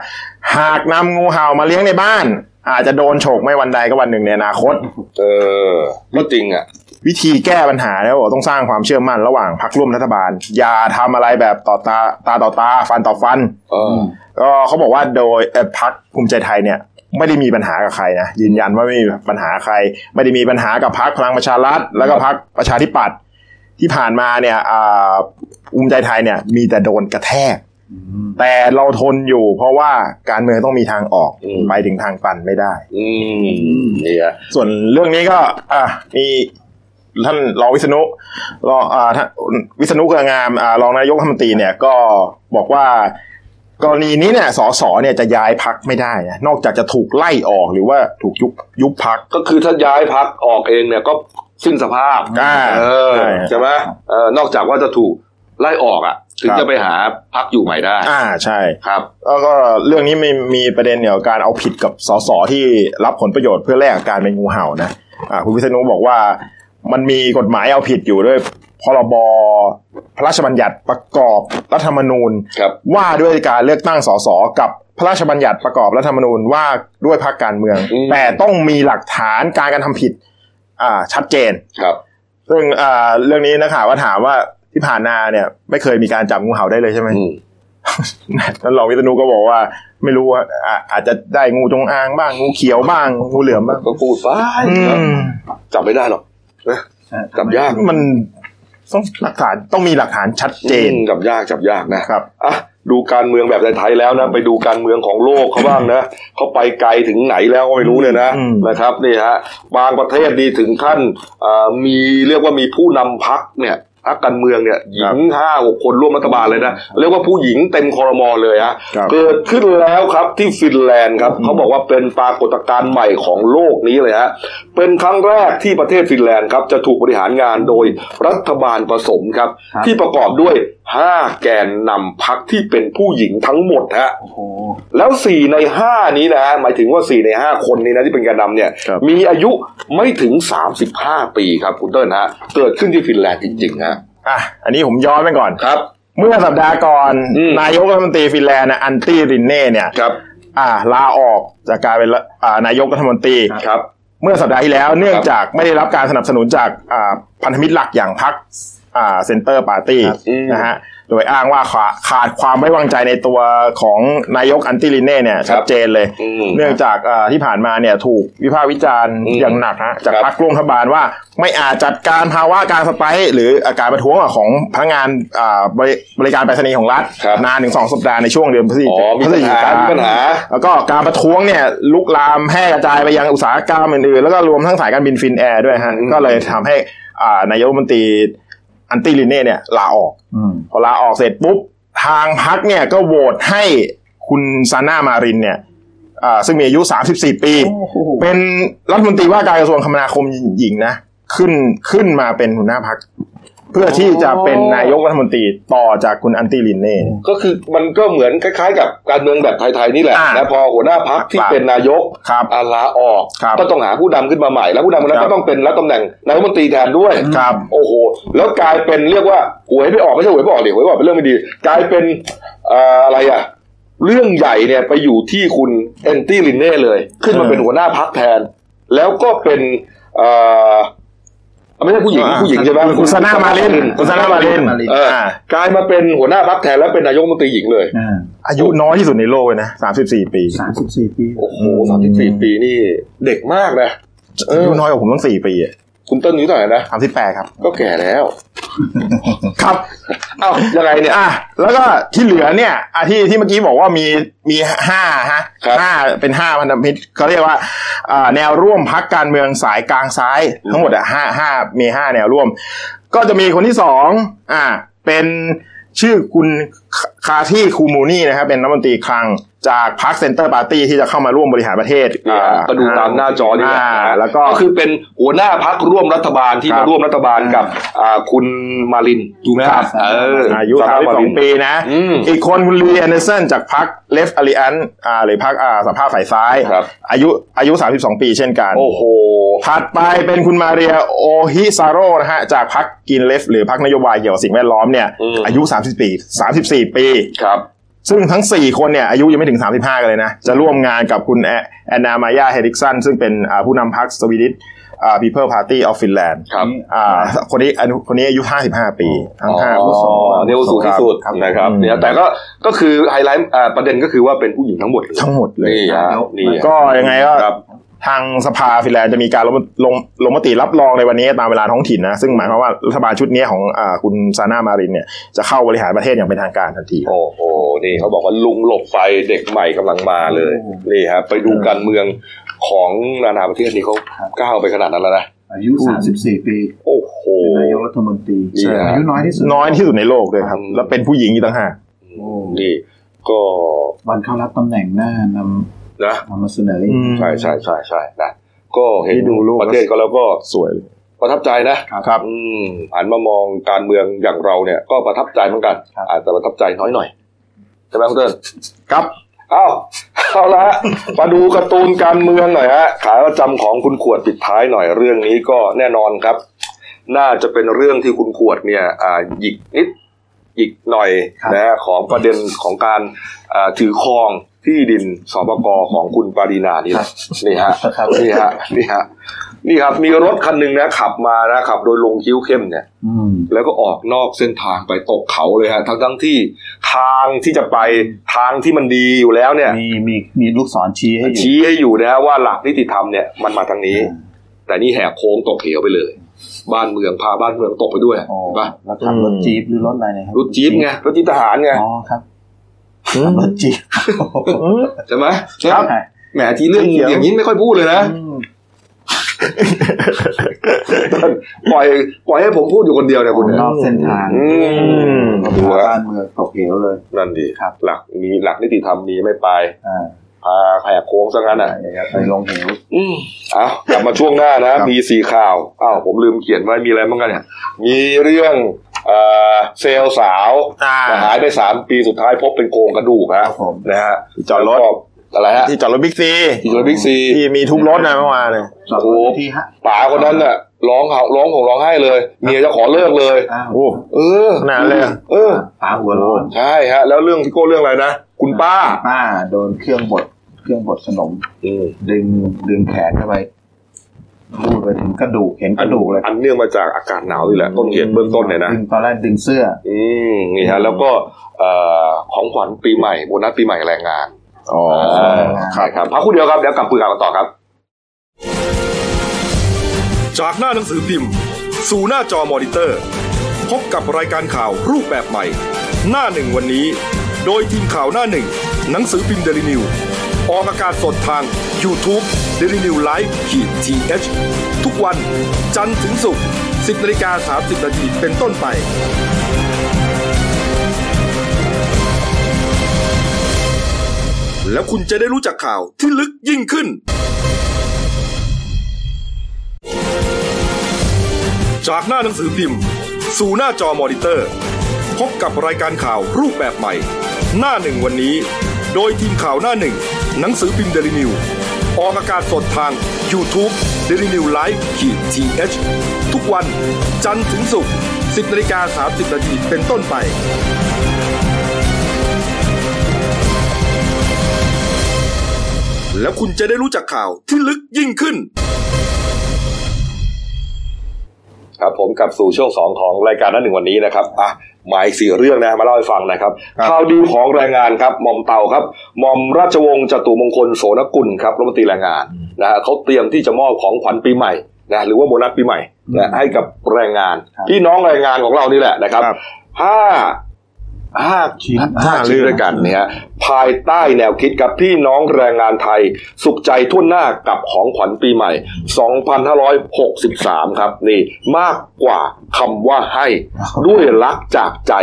หากนำงูเห่ามาเลี้ยงในบ้านอาจจะโดนฉกไม่วันใดก็วันหนึ่งในอนาคต เออ ก็จริงอะ วิธีแก้ปัญหาเนี่ยบอกต้องสร้างความเชื่อมั่นระหว่างพรรคร่วมรัฐบาล อย่าทำอะไรแบบต่อตาตาต่อตาฟันต่อฟันเออก็เขาบอกว่าโดยเอ่อพรรคภูมิใจไทยเนี่ยไม่ได้มีปัญหากับใครนะยืนยันว่าไม่มีปัญหาใคร ไม่ได้มีปัญหากับพรรคพลังประชารัฐแล้วก็พรรคประชาธิปัตย์ที่ผ่านมาเนี่ยอ่าภูมิใจไทยเนี่ยมีแต่โดนกระแทกแต่เราทนอยู่เพราะว่าการเมืองต้องมีทางออกอืมไปถึงทางตันไม่ได้ อืมนี่ฮะส่วนเรื่องนี้ก็ อะมี ท่านรองวิษณุรองอ่าท่านวิษณุเครืองามอ่ารองนายกรัฐมนตรีเนี่ยก็บอกว่ากรณีนี้เนี่ยสสเนี่ยจะย้ายพักไม่ได้นะนอกจากจะถูกไล่ออกหรือว่าถูกยุบยุบพักก็คือถ้าย้ายพักออกเองเนี่ยก็สิ้นสภาพอ่าเออใช่ใช่ไหมเออนอกจากว่าจะถูกไล่ออกอะถึงครับจะไปหาพักอยู่ใหม่ได้ อ่าใช่ครับ แล้วก็เรื่องนี้มีมีประเด็นเกี่ยวกับการเอาผิดกับสสที่รับผลประโยชน์เพื่อแลกกับการเป็นงูเห่านะอ่าคุณวิษณุบอกว่า มันมีกฎหมายเอาผิดอยู่ด้วยพรบพระราชบัญญัติประกอบรัฐธรรมนูญครับว่าด้วยการเลือกตั้งสสกับพระราชบัญญัติประกอบรัฐธรรมนูญว่าด้วยพรรคการเมืองอืมแต่ต้องมีหลักฐานการกระทำผิด อ่า ชัดเจนครับ ซึ่งอ่าเรื่องนี้นักข่าวก็ถามว่าที่ผ่านมาเนี่ย ไม่เคยมีการจับงูเห่าได้เลยใช่ไหมอืมท่านรองวิษณุก็บอกว่า ไม่รู้ว่าอ่าอาจจะได้งูจงอางบ้างงูเขียวบ้างงูเหลือมบ้างก็พูดไปอืมจับไม่ได้หรอก นะจับยากมันต้องหลักฐานต้องมีหลักฐานชัดเจนอืมจับยากจับยากนะครับอะดูการเมืองแบบไทยๆแล้วนะ ไปดูการเมืองของโลกเขาบ้างนะเขาไปไกลถึงไหนแล้วก็ไม่รู้เนี่ยนะอืมนะครับนี่ฮะบางประเทศดีถึงขั้นอ่ามีเรียกว่ามีผู้นำพักเนี่ย พักการเมืองเนี่ยหญิงห้าหกคนร่วมรัฐบาลเลยนะเรียกว่าผู้หญิงเต็มคอรมอเลยฮะครับเกิดขึ้นแล้วครับที่ฟินแลนด์ครับเขาบอกว่าเป็นปรากฏการณ์ใหม่ของโลกนี้เลยฮะเป็นครั้งแรกที่ประเทศฟินแลนด์ครับจะถูกบริหารงานโดยรัฐบาลผสมครับครับที่ประกอบด้วย5แกนนำพรรคที่เป็นผู้หญิงทั้งหมดฮะโอ้โหแล้ว4ใน5นี้นะหมายถึงว่า4ใน5คนนี้นะที่เป็นแกนนำเนี่ยครับมีอายุไม่ถึง35ปีครับคุณเติ้ลฮะ เกิดขึ้นที่ฟินแลนด์จริงๆฮะอะอันนี้ผมย้อนไปก่อนครับ เมื่อสัปดาห์ก่อนอืมนายกรัฐมนตรีฟินแลนด์นะอันตี้รินเน่เนี่ยครับอ่าลาออกจากการเป็นละอ่านายกรัฐมนตรีครับ เมื่อสัปดาห์ที่แล้วเนื่องจากไม่ได้รับการสนับสนุนจากอ่าพันธมิตรหลักอย่างพรรค อ่า Center Party ครับอืมนะฮะโดยอ้างว่าขาขาดความไว้วางใจในตัวของนายกอันติลินเน่เนี่ยชัดเจนเลยอืมเนื่องจากอ่าที่ผ่านมาเนี่ยถูกวิพากษ์วิจารณ์อืมอย่างหนักฮะจากครับพรรคร่วมรัฐบาลว่า ไม่อาจจัดการภาวะการ strike หรืออาการประท้วงของพนักงานอ่าบริบริการไปรษณีย์ของรัฐครับนานถึงสองสัปดาห์ในช่วงเดือนพฤศจิอ๋อมีพฤศปัญจิหากามีปัญหาแล้วก็การประท้วงเนี่ยลุกลามแพร่กระจายไปยังอุตสาหกรรมอื่นๆแล้วก็รวมทั้งสายการบินฟินแอร์ด้วยฮะอืมก็เลยทำให้อ่านายกรัฐมนตรี อันติลินเน่เนี่ยลาออกอืมพอลาออกเสร็จปุ๊บ ทางพรรคเนี่ยก็โหวตให้คุณซาน่ามารินเนี่ยอ่าซึ่งมีอายุ 34 ปีโอ้โหเป็นรัฐมนตรีว่าการกระทรวงคมนาคมหญิงนะ ขึ้นขึ้นมาเป็นหัวหน้าพรรค เพื่อที่จะเป็นนายกรัฐมนตรีต่อจากคุณอันติลินเน่ก็คือมันก็เหมือนคล้ายๆ กับการเมืองแบบไทยๆนี่แหละอ่านะพอหัวหน้าพักที่ครับเป็นนายกครับอาลาออกครับก็ต้องหาผู้นำขึ้นมาใหม่ แล้วผู้นำคนนั้นครับก็ต้องเป็นรับตำแหน่งนายกรัฐมนตรีแทนด้วยครับโอ้โห แล้วกลายเป็นเรียกว่าหวยไม่ออกไม่ใช่หวยไม่ออกเดี๋ยวหวยไม่ออกเป็นเรื่องไม่ดี กลายเป็นเอ่ออะไรอะเรื่องใหญ่เนี่ยไปอยู่ที่คุณแอนตี้ลินเน่เลย ขึ้นมาเป็นหัวหน้าพักแทน แล้วก็เป็นเอ่อ ไม่ใช่ผู้หญิงอ่า ผู้หญิงใช่ไหมคุณซาน่ามารินคุณซาน่ามารินเอออกลายมาเป็นหัวหน้าพักแทนแล้วเป็นนายกรัฐมนตรีหญิงเลยอ่าอายุน้อยที่สุดในโลกเลยนะ34ปีสามสิบสี่ปี โอ้โหสามสิบสี่ปีนี่เด็กมากนะเอออายุน้อยกว่าผมตั้ง4ปีอะ คุณเต้นอายุเท่าไหร่นะ38ครับ ก็แก่แล้ว ครับ เอ้ายังไงเนี่ยอะแล้วก็ที่เหลือเนี่ยอะที่ที่เมื่อกี้บอกว่ามีมีห้าฮะครับห้าเป็นห้าพันธมิตรเขาเรียกว่าอ่าแนวร่วมพักการเมืองสายกลางซ้าย ทั้งหมดอะห้าห้ามีห้าแนวร่วม ก็จะมีคนที่สองอ่าเป็นชื่อคุณคคาที่คูมูนี่นะครับเป็นรัฐมนตรีคลัง จากพรรคเซนเตอร์ปาร์ตี้ที่จะเข้ามาร่วมบริหารประเทศนี่ฮะอ่ก็ดูตามหน้าจอนี่แหละานะฮะแล้วก็คือเป็นหัวหน้าพักร่วมรัฐบาลที่ครัมาบร่วมรัฐบาลกับอ่าคุณมารินถูกไหมครับเอออายุสภ32รินปีนะอืมอีกคนคุณลีแอนเดอร์สันจากพรรคLeft Alliance อ่าหรือพรรคอ่าสภาพฝ่ายซ้ายครับอายุอายุ 32 ปีเช่นกัน โอ้โหถัดไปเป็นคุณมาเรียโอฮิซาโลนะฮะจากพรรค Green League หรือพรรคนโยบายเกี่ยวกับสิ่งแวดล้อมเนี่ยอืมอายุ30ปี34 ปีครับ ซึ่งทั้ง 4 คนเนี่ยอายุยังไม่ถึง 35 กันเลยนะ จะร่วมงานกับคุณแอแอนนามายาเฮนริกสันซึ่งเป็นอ่าผู้นำพรรค Swedish อ่า People Party of Finland ครับอ่าคนนี้อายุคนนี้อายุ 55 ปี ทั้งห้าอ๋ผู้สองอเนี่ยสูงที่สุดครับนะครับอืมเนี่ยแต่ก็ก็คือไฮไลท์อ่าประเด็นก็คือว่าเป็นผู้หญิงทั้งหมดเลยทั้งหมดเลย นี่ฮะนี่ฮะก็ยังไงก็ครับ ทางสภาฟินแลนด์จะมีการลงลงลงมติรับรองในวันนี้ตามเวลาท้องถิ่นนะซึ่งหมายความว่ารัฐบาลชุดนี้ของอาคุณซาน่ามารินเนี่ยจะเข้าบริหารประเทศอย่างเป็นทางการทันที โอ้โหนี่เขาบอกว่าลุงหลบไฟเด็กใหม่กำลังมาเลยนี่ครับไปดูการเมืองของนานาประเทศนี่เขาก้าวไปขนาดนั้นแล้วนะอายุ 34 ปี โอ้โหเป็นนายกรัฐมนตรีใช่อายุน้อยที่สุดน้อยที่สุดในโลกเลยครับ แล้วเป็นผู้หญิงอีกต่างหากนี่ก็วันเข้ารับตำแหน่งหน้านำ นะนำมาเสนออืมใช่ใช่ใช่ใช่นะก็เห็นที่ดูรูปประเทศก็แล้วก็สวยเลยประทับใจนะครับอืมหันมามองการเมืองอย่างเราเนี่ย ก็ประทับใจเหมือนกัน อาจจะประทับใจน้อยหน่อยใช่ไหมคุณเติ้ลครับเอ้าเอาละมาดูการ์ตูนการเมืองหน่อยฮะขาประจำของคุณขวดปิดท้ายหน่อยเรื่องนี้ก็แน่นอนครับ น่าจะเป็นเรื่องที่คุณขวดเนี่ยอ่าหยิกนิดหยิกหน่อยครับนะฮะของประเด็นของการอ่าถือครอง ที่ดินสปกของคุณปารีนานี่แหละนี่ฮะครับนี่ฮะนี่ฮะนี่ครับ มีรถคันหนึ่งนะขับมานะขับ โดยลงคิ้วเข้มเนี่ยอืมแล้วก็ออกนอกเส้นทางไปตกเขาเลยฮะทั้งทั้งๆที่ทางที่จะไปทางที่มันดีอยู่แล้วเนี่ย มีมีมีลูกศรชี้ให้อยู่ชี้ให้อยู่นะว่าหลักนิติธรรมเนี่ยมันมาทางนี้ แต่นี่แหกโค้งตกเหวไปเลยบ้านเมืองพาบ้านเมืองตกไปด้วยอ๋อเห็นปะแล้วขับรถจี๊ปหรือรถอะไรเนี่ยคบรถจี๊ปไงรถจี๊ปทหารไงอ๋อครับขับ รถจี๊ปใช่ไหมครับแหมทีเรื่องเขียวอย่างนี้ไม่ค่อยพูดเลยนะอืมปล่อยปล่อยให้ผมพูดอยู่คนเดียวเนี่ยคุณเนี่ยนอกเส้นทางอืมก็ดูพาฮะบ้านเมืองตกเหวเลย นั่นดีครับ หลักมีหลักนิติธรรมมีไม่ไปอ่าพาแหกโค้งซะงั้นอะอย่าไปลงเหวอืมเอากลับมาช่วงหน้านะครับมีสี่ข่าวอ้าวผมลืมเขียนไว้มีอะไรบ้างกันเนี่ยมีเรื่อง เอ่อเซลล์สาวอ่าหายไปสามปีสุดท้ายพบเป็นโครงกระดูกคฮะรับผมนะฮะที่จอดรถแล้วก็อะไรฮะที่จอดรถบิ๊กซีที่จอดรถบิ๊กซีที่มีทุบรถนะเมื่อวานเนี่ยจอดรถที่ฮะป๋าคนนั้นน่ะร้องเขาร้องผมร้องไห้เลยเมียจะขอเลิกเลยอ้าวโอ้เออขนาดเลยอะเออป๋าหัวร้อนใช่ฮะ แล้วเรื่องพี่โก้เรื่องอะไรนะคุณป้าป้าโดนเครื่องบดเครื่องบดขนมอืมดึงดึงแขนเข้าไป รูดไปถึงกระดูกเห็นกระดูกเลยอันเนื่องมาจากอากาศหนาวนี่แหละต้นเหตุเบื้องต้นเนี่ยนะดึงตอนแรกดึงเสื้อ อืมนี่ฮะแล้วก็เอ่อของขวัญปีใหม่โบนัสปีใหม่แรงงานอ๋อใช่ครับพักครู่เดียวครับเดี๋ยวกลับคุยกันต่อครับ จากหน้าหนังสือพิมพ์ สู่หน้าจอมอนิเตอร์ พบกับรายการข่าวรูปแบบใหม่ หน้าหนึ่งวันนี้ โดยทีมข่าวหน้าหนึ่งหนังสือพิมพ์เดลิวิว ออกอากาศสดทาง YouTube d e l i n e w Live ขีดทีเทุกวันจันทร์ถึงศุกร์10นาฬิกา30นาทีเป็นต้นไป แล้วคุณจะได้รู้จักข่าวที่ลึกยิ่งขึ้น จากหน้าหนังสือพิมพ์ สู่หน้าจอมอนิเตอร์ พบกับรายการข่าวรูปแบบใหม่ หน้าหนึ่งวันนี้ โดยทีมข่าวหน้าหนึ่ง หนังสือพิมพ์เดลิวิวออกอากาศสดทาง YouTube d e l i n e w Live ขีดทีเทุกวันจันทร์ถึงศุกร์10นาฬิกา30นาทีเป็นต้นไป แล้วคุณจะได้รู้จักข่าวที่ลึกยิ่งขึ้น ครับผมกลับสู่ช่วงสองของรายการนั้นหนึ่งวันนี้นะครับอะ หมายสี่เรื่องนะมาเล่าให้ฟังนะครับครับข่าวดีของแรงงานครับหม่อมเต่าครับหม่อมราชวงศ์จตุมงคลโสนกุลครับรัฐมนตรีแรงงานนะฮะเขาเตรียมที่จะมอบของขวัญปีใหม่นะหรือว่าโบนัสปีใหม่นะให้กับแรงงานครับพี่น้องแรงงานของเรานี่แหละนะครับครับห้า ห้าชิ้นห้าชิ้นด้วยกันเนี่ยฮะภายใต้แนวคิดกับพี่น้องแรงงานไทย สุขใจทุ่วหน้ากับของขวัญปีใหม่ 2563 ครับ นี่มากกว่าคำว่าให้ด้วยรักจากใจ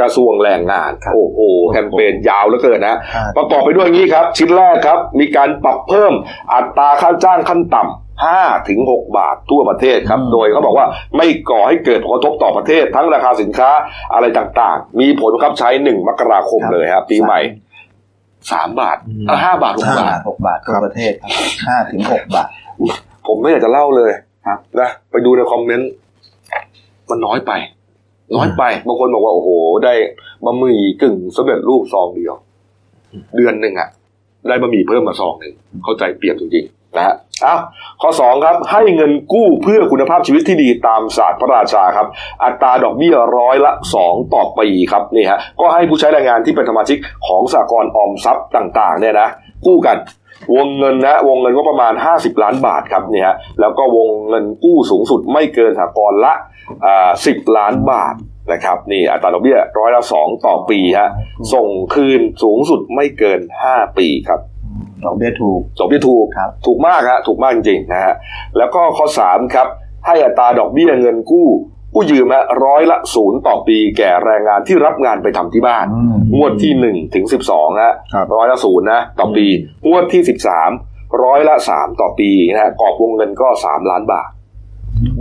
กระทรวงแรงงานครับโอ้โหแคมเปญยาวเหลือเกินนะอ่าประกอบไปด้วยอย่างนี้ครับ ชิ้นแรกครับ มีการปรับเพิ่มอัตราค่าจ้างขั้นต่ำ 5ถึง6บาททั่วประเทศครับ โดยเขาบอกว่าไม่ก่อให้เกิดผลกระทบต่อประเทศทั้งราคาสินค้าอะไรต่างๆ มีผลบังคับใช้ 1 มกราคมเลยครับปีใหม่3บาทเอ่อ5บาท6ห้าบาบาททหกบาททั่วประเทศครับห้าถึงหกบาท ผมไม่อยากจะเล่าเลยครับนะไปดูในคอมเมนต์มันน้อยไป น้อยไป บางคนบอกว่า โอ้โห ได้บะหมี่กึ่งสำเร็จรูปซองเดียว เดือนหนึ่งอะได้บะหมี่เพิ่มมาซองหนึ่งเข้าใจเปรียบจริงๆนะฮะ อ้าวข้อสองครับ ให้เงินกู้เพื่อคุณภาพชีวิตที่ดีตามศาสตร์พระราชาครับ อัตราดอกเบี้ยร้อยละสองต่อปีครับนี่ฮะก็ให้ผู้ใช้แรงงานที่เป็นสมาชิกของสากลออมทรัพย์ต่างๆเนี่ยนะกู้กันวงเงินนะวงเงินก็ประมาณ 50 ล้านบาทครับเนี่ยฮะแล้วก็วงเงินกู้สูงสุดไม่เกินสากลละอ่า10ล้านบาทนะครับนี่อัตราดอกเบี้ยร้อยละสองต่อปีฮะส่งคืนสูงสุดไม่เกิน 5 ปีครับ ดอกเบี้ยถูกดอกเบี้ยถูกครับถูกมากฮะถูกมากจริงๆนะฮะแล้วก็ข้อ3ครับให้อัตราดอกเบี้ยเงินกู้กู้ยืมฮะร้อยละศูนย์ต่อปีแก่แรงงานที่รับงานไปทำที่บ้านอืมงวดที่หนึ่งถึงสิบสองฮะครับร้อยละศูนย์นะต่อปี งวดที่สิบสามร้อยละสามต่อปีนะฮะกรอบวงเงินก็สามล้านบาท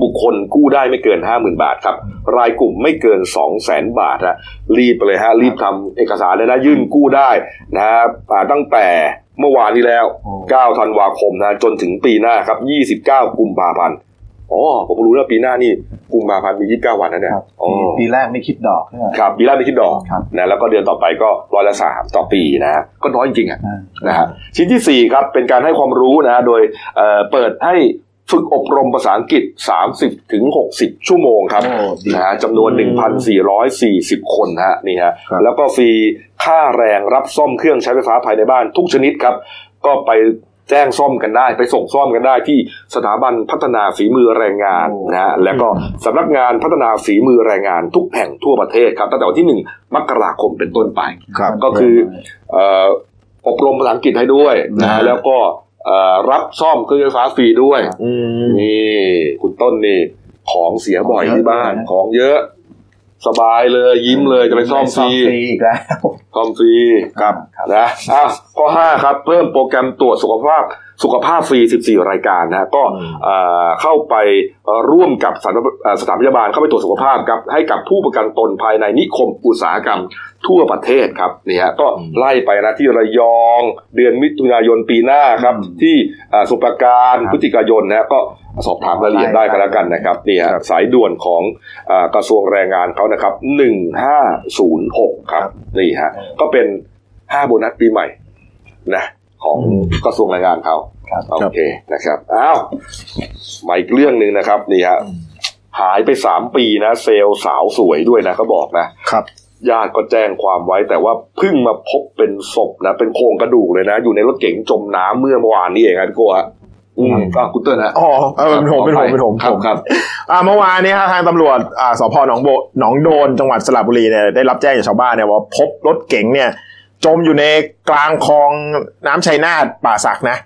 บุคคลกู้ได้ไม่เกินห้าหมื่นบาทครับ รายกลุ่มไม่เกินสองแสนบาทฮะรีบไปเลยฮะรีบทำเอกสารเลยนะยื่นกู้ได้นะฮะอ่าตั้งแต่ เมื่อวานนี้แล้วโอ้9ธันวาคมนะจนถึงปีหน้าครับ 29 กุมภาพันธ์อ๋อผมรู้แล้วปีหน้านี่กุมภาพันธ์มี 29 วันนะเนี่ยครับอ๋อปีแรกไม่คิดดอกใช่ไหมครับปีแรกไม่คิดดอกครับนะแล้วก็เดือนต่อไปก็ร้อยละสามต่อปีนะฮะก็น้อยจริงๆอะอ่านะฮะชิ้นที่ 4 ครับ เป็นการให้ความรู้นะฮะโดยเอ่อเปิดให้ ฝึกอบรมภาษาอังกฤษ 30ถึง60 ชั่วโมงครับโอ้ดีนะฮะจำนวน 1,440 คนนะฮะนี่ฮะครับแล้วก็ฟรีค่าแรงรับซ่อมเครื่องใช้ไฟฟ้าภายในบ้านทุกชนิดครับ ก็ไปแจ้งซ่อมกันได้ ไปส่งซ่อมกันได้ที่สถาบันพัฒนาฝีมือแรงงานนะฮะแล้วก็สำนักงานพัฒนาฝีมือแรงงานทุกแห่งทั่วประเทศครับตั้งแต่วันที่ 1 มกราคมเป็นต้นไปครับก็คือเอ่ออบรมภาษาอังกฤษให้ด้วยนะฮะแล้วก็เอ่อ รับซ่อมเครื่องใช้ไฟฟ้าฟรีด้วยอืมนี่คุณต้นนี่ของเสียบ่อยที่บ้านเยอะเลยนะของเยอะ สบายเลยยิ้มเลยจะไปซ่อมฟรีฟรีอีกแล้วซ่อมฟรีครับนะอะข้อ5ครับ เพิ่มโปรแกรมตรวจสุขภาพ สุขภาพฟรี 14 รายการนะก็เอ่อเข้าไปเอ่อร่วมกับสถานเอ่อสถานพยาบาลเข้าไปตรวจสุขภาพครับให้กับผู้ประกันตนภายในนิคมอุตสาหกรรมทั่วประเทศครับนี่ฮะก็ไล่ไปนะที่ระยอง เดือนมิถุนายนปีหน้าครับอืมที่เอ่อสมุพรปราการครับพฤศจิกายนนะก็สอบถามรายละเอียดได้กันแล้วกันนะครับนี่ฮะสายด่วนของเอ่อกระทรวงแรงงานเขานะครับ 1506 ครับนี่ฮะก็เป็น 5 โบนัสปีใหม่นะ ของกระทรวงแรงงานเขาครับโอเคนะครับอ้าวมาอีกเรื่องหนึ่งนะครับนี่ฮะหายไป3ปีนะ เซลล์สาวสวยด้วยนะเขาบอกนะครับญาติก็แจ้งความไว้แต่ว่าเพิ่งมาพบเป็นศพนะ เป็นโครงกระดูกเลยนะ อยู่ในรถเก๋งจมน้ำเมื่อเมื่อวานนี้เองครับพี่โกะอืมอะคุณเติ้ลฮะอ๋อเออเป็นผมเป็นผมเป็นผมครับครับอ่าเมื่อวานนี้ฮะทางตำรวจอ่าสพหนองโบหนองโดนจังหวัดสระบุรีเนี่ยได้รับแจ้งจากชาวบ้านเนี่ยว่าพบรถเก๋งเนี่ย จมอยู่ในกลางคลองน้ำชัยนาทป่าสักนะ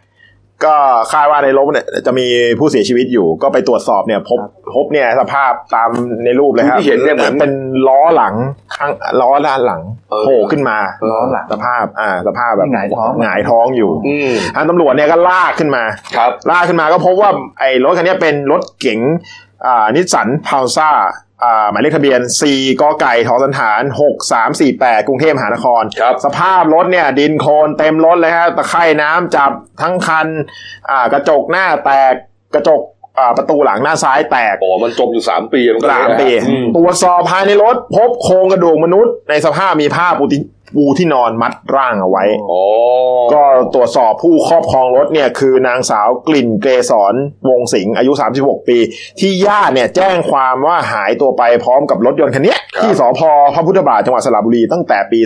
ก็คาดว่าในรถเนี่ยจะมีผู้เสียชีวิตอยู่ ก็ไปตรวจสอบเนี่ย พบพบเนี่ยสภาพตามในรูปเลยครับที่เห็นเนี่ยเหมือนเป็นล้อหลังข้างล้อด้านหลังเออโผล่ขึ้นมาล้อหลังสภาพ อ่า สภาพแบบหงายท้องหงายท้องอยู่อืมทางตำรวจเนี่ยก็ลากขึ้นมาครับลากขึ้นมาก็พบว่าไอ้รถคันนี้เป็นรถเก๋งอ่านิสสันพัลซาร์อ่า หมายเลขทะเบียน 4 กไก่ฐอสัณฐาน 6348 กรุงเทพมหานครครับสภาพรถเนี่ย ดินโคลนเต็มรถเลยฮะตะไคร่น้ำจับทั้งคันอ่ากระจกหน้าแตกกระจกอ่าประตูหลังหน้าซ้ายแตก อ๋อ มันจมอยู่สามปีมันก็เลยสามปีอืมตรวจสอบภายในรถ พบโครงกระดูกมนุษย์ในสภาพมีผ้าปูติ ปูที่นอนมัดร่างเอาไว้อ๋อก็ตรวจสอบผู้ครอบครองรถเนี่ยคือนางสาวกลิ่นเกษรวงสิงห์อายุ 36 ปี ที่ญาติเนี่ยแจ้งความว่าหายตัวไปพร้อมกับรถยนต์คันเนี้ยที่สพพระพุทธบาทจังหวัดสระบุรีตั้งแต่ปี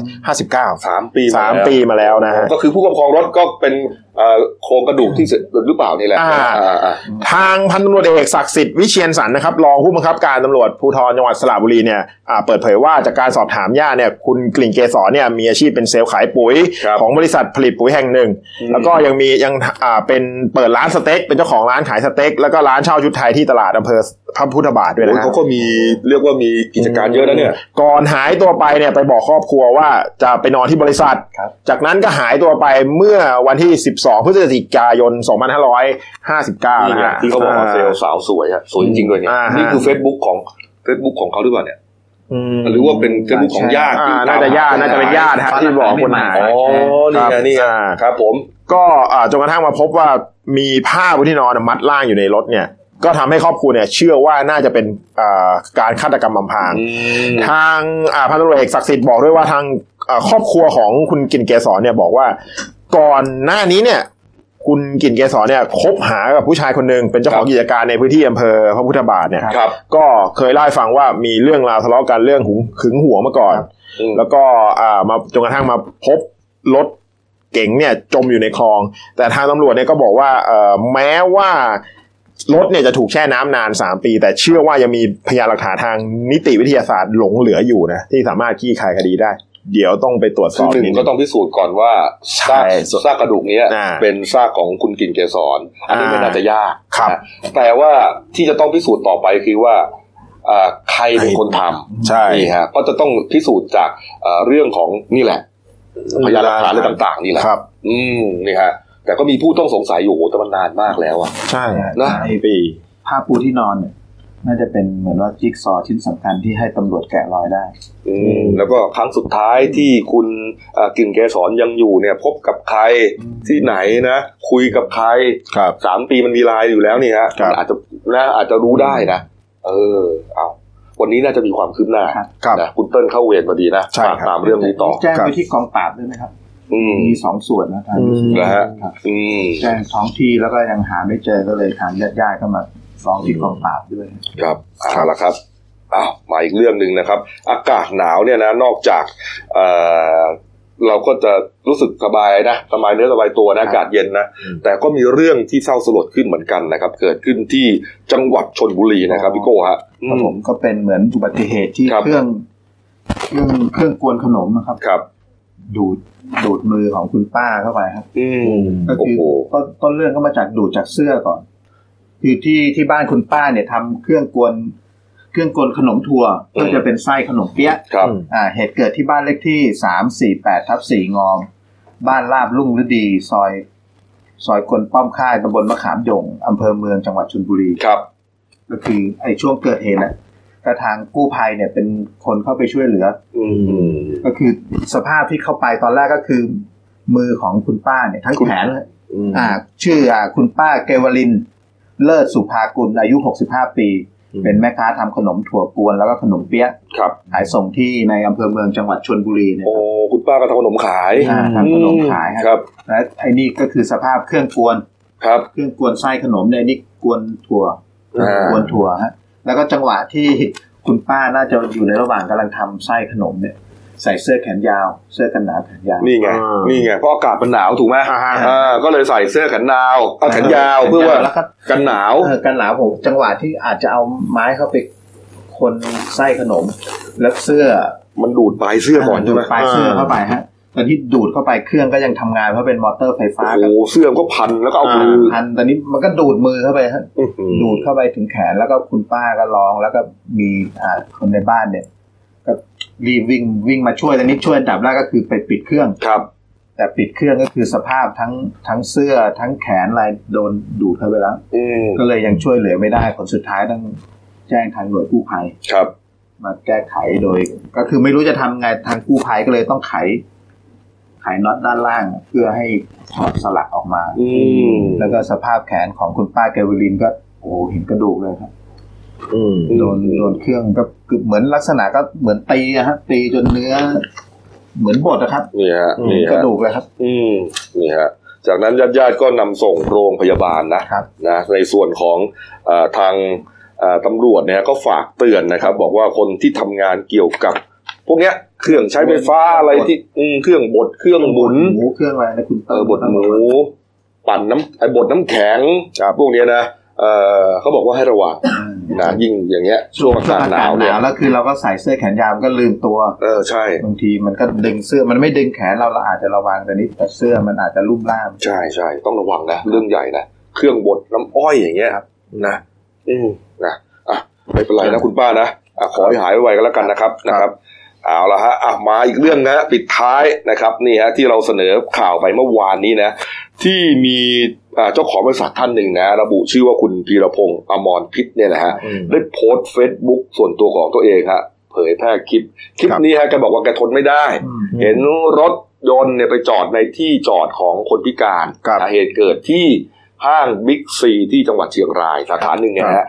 2559สามปีสามแล้วปีมาแล้วนะฮะก็คือผู้ครอบครองรถก็เป็นเอ่อโครงกระดูกที่เสร็จหรือเปล่านี่แหละอ่าอ่าอ่าทางพันตำรวจเอกศักดิ์สิทธิ์วิเชียนสันนะครับรองผู้บังคับการตำรวจภูธรจังหวัดสระบุรีเนี่ยอ่าเปิดเผยว่าจากการสอบถามญาติเนี่ยคุณกลิ่นเกษรเนี่ยมีอาชีพเป็นเซลล์ขายปุ๋ยครับของบริษัทผลิตปุ๋ยแห่งหนึ่ง แล้วก็ยังมียังอ่าเป็นเปิดร้านสเต็กเป็นเจ้าของร้านขายสเต็กแล้วก็ร้านเช่าชุดไทยที่ตลาดอำเภอพระพุทธบาทด้วยโอ้นะยฮะเขาก็มีเรียกว่ามีกิจการเยอะนะเนี่ย ก่อนหายตัวไปเนี่ยไปบอกครอบครัวว่าจะไปนอนที่บริษัทครับจากนั้นก็หายตัวไปเมื่อวันที่ 12 พฤศจิกายน 2559นี่นะไงฮะที่เขาบอกว่าเซลล์สาวสวยอะสวยจริงๆด้วยเนี่ยอ่าฮะนี่คือ Facebook ของ Facebook ของเขาหรือเปล่าเนี่ยอืม หรือว่าเป็น Facebook ของญาติอ่าที่น่าจะญาติน่าจะเป็นญาติฮะที่บอกคนหายอ๋อนี่ไงนี่ไงอ่าครับผม ก็อ่าจนกระทั่งมาพบว่ามีผ้าบนที่นอนมัดร่างอยู่ในรถเนี่ยก็ทำให้ครอบครัวเนี่ยเชื่อว่าน่าจะเป็นอ่าการฆาตกรรมอำพรางอืมทางอ่าพันตำรวจเอกศักดิ์สิทธิ์บอกด้วยว่าทางอ่าครอบครัวของคุณกินเกษรเนี่ยบอกว่า ก่อนหน้านี้เนี่ย คุณกินเกษรเนี่ยคบหากับผู้ชายคนหนึ่งเป็นเจ้าของกิจการในพื้นที่อำเภอพระพุทธบาทเนี่ยครับก็เคยเล่าให้ฟังว่ามีเรื่องราวทะเลาะกันเรื่องหึงหึงหวงมาก่อนอืมแล้วก็อ่ามาจนกระทั่งมาพบรถเก๋งเนี่ยจมอยู่ในคลอง แต่ทางตำรวจเนี่ยก็บอกว่าเอ่อแม้ว่ารถเนี่ยจะถูกแช่น้ำนาน 3 ปี แต่เชื่อว่ายังมีพยานหลักฐานทางนิติวิทยาศาสตร์หลงเหลืออยู่นะที่สามารถขี้คายคดีได้ เดี๋ยวต้องไปตรวจสคืออบหนึ่งนิดก็ต้องพิสูจน์ก่อนว่าใช่ซากซากกระดูกเนี้ยอ่าเป็นซากของคุณกินเกษรอันนี้อ่าไม่น่าจะยากครับนะแต่ว่าที่จะต้องพิสูจน์ต่อไปคือว่าอ่าใครเป็นคนทำใช่นี่ฮะก็จะต้องพิสูจน์จากเอ่อเรื่องของนี่แหละพยานหลักฐานอะไรต่าง ๆ นี่แหละครับ อืมนี่ฮะแต่ก็มีผู้ต้องสงสัยอยู่โอ้โหแต่มันนานมากแล้วอะใช่นะไอ้ปีผ้าปูที่นอนเนี่ย น่าจะเป็นเหมือนว่าจิ๊กซอว์ชิ้นสำคัญที่ให้ตำรวจแกะรอยได้ อืมแล้วก็ครั้งสุดท้ายที่คุณเอ่อกลิ่นเกสรยังอยู่เนี่ย พบกับใครที่ไหนนะ คุยกับใครครับสามปีมันมีไลน์อยู่แล้วนี่ฮะครับมันอาจจะนะอาจจะรู้ได้นะเออเอาวันนี้น่าจะมีความคืบหน้าครับครับนะคุณเติ้ลเข้าเวรพอดีนะใช่ฝากครับตามเรื่องนี้ต่อแจ้งครับไปที่กองปราบด้วยไหมครับอืมมีสองส่วนนะทางอืมเหรอฮะครับอืมแจ้งท้องที่แล้วก็ยังหาไม่เจอก็เลยทางญาติญาติๆก็มา ฟ้องที่กองปราบด้วย ครับเอาละครับอ้าวมาอีกเรื่องหนึ่งนะครับ อากาศหนาวเนี่ยนะนอกจากเอ่อเราก็จะรู้สึกสบายนะสบายเนื้อสบายตัวนะอากาศเย็นนะอืมแต่ก็มีเรื่องที่เศร้าสลดขึ้นเหมือนกันนะครับ เกิดขึ้นที่จังหวัดชนบุรีนะครับพี่โก้ฮะครับผมก็เป็นเหมือนอุบัติเหตุที่ครับเครื่องเครื่องเครื่องกวนขนมนะครับครับ ดูดดูดมือของคุณป้าเข้าไปครับอืมก็โอ้คือโหต้นต้นเรื่องก็มาจากดูดจากเสื้อก่อน คือที่ที่บ้านคุณป้าเนี่ยทำเครื่องกวนเครื่องกวนขนมถั่วก็จะเป็นไส้ขนมเปี๊ยะครับอ่าเหตุเกิดที่บ้านเลขที่สามสี่แปดทับสี่งอม บ้านลาบลุ่งฤดี ซอย ซอยกวนป้อมค่ายตำบลมะขามหยงอำเภอเมืองจังหวัดชลบุรีครับ ก็คือไอ้ช่วงเกิดเหตุนะก็ทางกู้ภัยเนี่ยเป็นคนเข้าไปช่วยเหลือ อืมก็คือสภาพที่เข้าไปตอนแรกก็คือ มือของคุณป้าเนี่ยทั้งคุณแขนเลยอ่า ชื่ออ่าคุณป้าเกวลิน เลิศสุภากุลอายุ 65 ปีอืมเป็นแม่ค้าทำขนมถั่วกวนแล้วก็ขนมเปี๊ยะครับขายส่งที่ในอำเภอเมืองจังหวัดชลบุรีเนี่ยโอ้คุณป้าก็ทำขนมขายอ่าทำขนมขายครับ และไอ้นี่ก็คือสภาพเครื่องกวนครับ เครื่องกวนไส้ขนมเนี่ยนี่กวนถั่วอ่ากวนถั่วฮะแล้วก็จังหวะที่คุณป้าน่าจะอยู่ในระหว่างกำลังทำไส้ขนมเนี่ย ใส่เสื้อแขนยาว เสื้อกันหนาวแขนยาวนี่ไงอ่านี่นี่ไงเพราะอากาศมันหนาวถูกไหมอ่าฮะอ่าก็เลยใส่เสื้อแขนยาวเอาแขนยาวเพื่อว่าแล้วก็กันหนาวเออกันหนาวผมจังหวะที่อาจจะเอาไม้เข้าไปคนไส้ขนม แล้วเสื้อมันดูดปลายเสื้อก่อนใช่ไหมดูดปลายเสื้อเข้าไปฮะตอนที่ดูดเข้าไปเครื่องก็ยังทำงานเพราะเป็นมอเตอร์ไฟฟ้าโอ้กับโหเสื้อก็พันแล้วก็เอามือพันตอนนี้มันก็ดูดมือเข้าไปฮะอื้อหือดูดเข้าไปถึงแขนแล้วก็คุณป้าก็ร้องแล้วก็มีอ่าคนในบ้านเนี่ยก็ รีบวิ่งวิ่งมาช่วยตอนนี้ช่วยอันดับแรกก็คือไปปิดเครื่องครับ แต่ปิดเครื่องก็คือสภาพทั้งทั้งเสื้อทั้งแขนอะไรโดนดูดเข้าไปแล้วอืมก็เลยยังช่วยเหลือไม่ได้ผลสุดท้ายต้องแจ้งทางหน่วยกู้ภัยครับ มาแก้ไขโดย ก็คือไม่รู้จะทำไงทางกู้ภัยก็เลยต้องไข ไขน็อตด้านล่าง เพื่อให้ถอดสลักออกมา อืมแล้วก็สภาพแขนของคุณป้าเกวลินก็โอ้โหเห็นกระดูกเลยครับอืม โดนโดนเครื่องก็คือเหมือนลักษณะก็เหมือนตีอะฮะตีจนเนื้อ เหมือนบดนะครับนี่ฮะนี่กระฮะดูกเลยครับ อืมนี่ฮะจากนั้นญาติญาติๆก็นำส่งโรงพยาบาลนะครับนะในส่วนของเออทางเอ่อตำรวจเนี่ยก็ฝากเตือนนะครับ บอกว่าคนที่ทำงานเกี่ยวกับ พวกเนี้ยเครื่องใช้ไฟฟ้าอะไรที่อืมเครื่องบดเครื่องหมุนหมูเครื่องอะไรนะคุณเออบดหมูปั่นน้ำไอ้บดน้ำแข็งครับพวกเนี้ยนะ เออเขาบอกว่าให้ระวังนะยิ่งอย่างเงี้ยช่วงอากาศหนาวเนี่ยแล้วคือเราก็ใส่เสื้อแขนยาวมันก็ลืมตัวเออใช่บางทีมันก็ดึงเสื้อมันไม่ดึงแขนเราเราอาจจะระวังแต่นี้แต่เสื้อมันอาจจะลุ่มล่ามใช่ใช่ต้องระวังนะเรื่องใหญ่นะเครื่องบดน้ำอ้อยอย่างเงี้ยนะอืมนะอะไม่เป็นไรนะคุณป้านะอะขอให้หายไวๆกันแล้วกันนะครับนะครับ เอาละฮะอะมาอีกเรื่องนะปิดท้ายนะครับนี่ฮะที่เราเสนอข่าวไปเมื่อวานนี้นะ ที่มีอ่าเจ้าของบริษัทท่านหนึ่งนะ ระบุชื่อว่าคุณพีรพงศ์อมรพิษเนี่ยนะฮะอืมได้โพสต์เฟซบุ๊กส่วนตัวของตัวเองฮะเผยแพร่คลิป คลิปครับนี้ฮะแกบอกว่าแกทนไม่ได้ เห็นรถยนต์เนี่ยไปจอดในที่จอดของคนพิการครับนะเหตุเกิดที่ห้างบิ๊กซีที่จังหวัดเชียงรายสาขาหนึ่งเนี่ยนะฮะ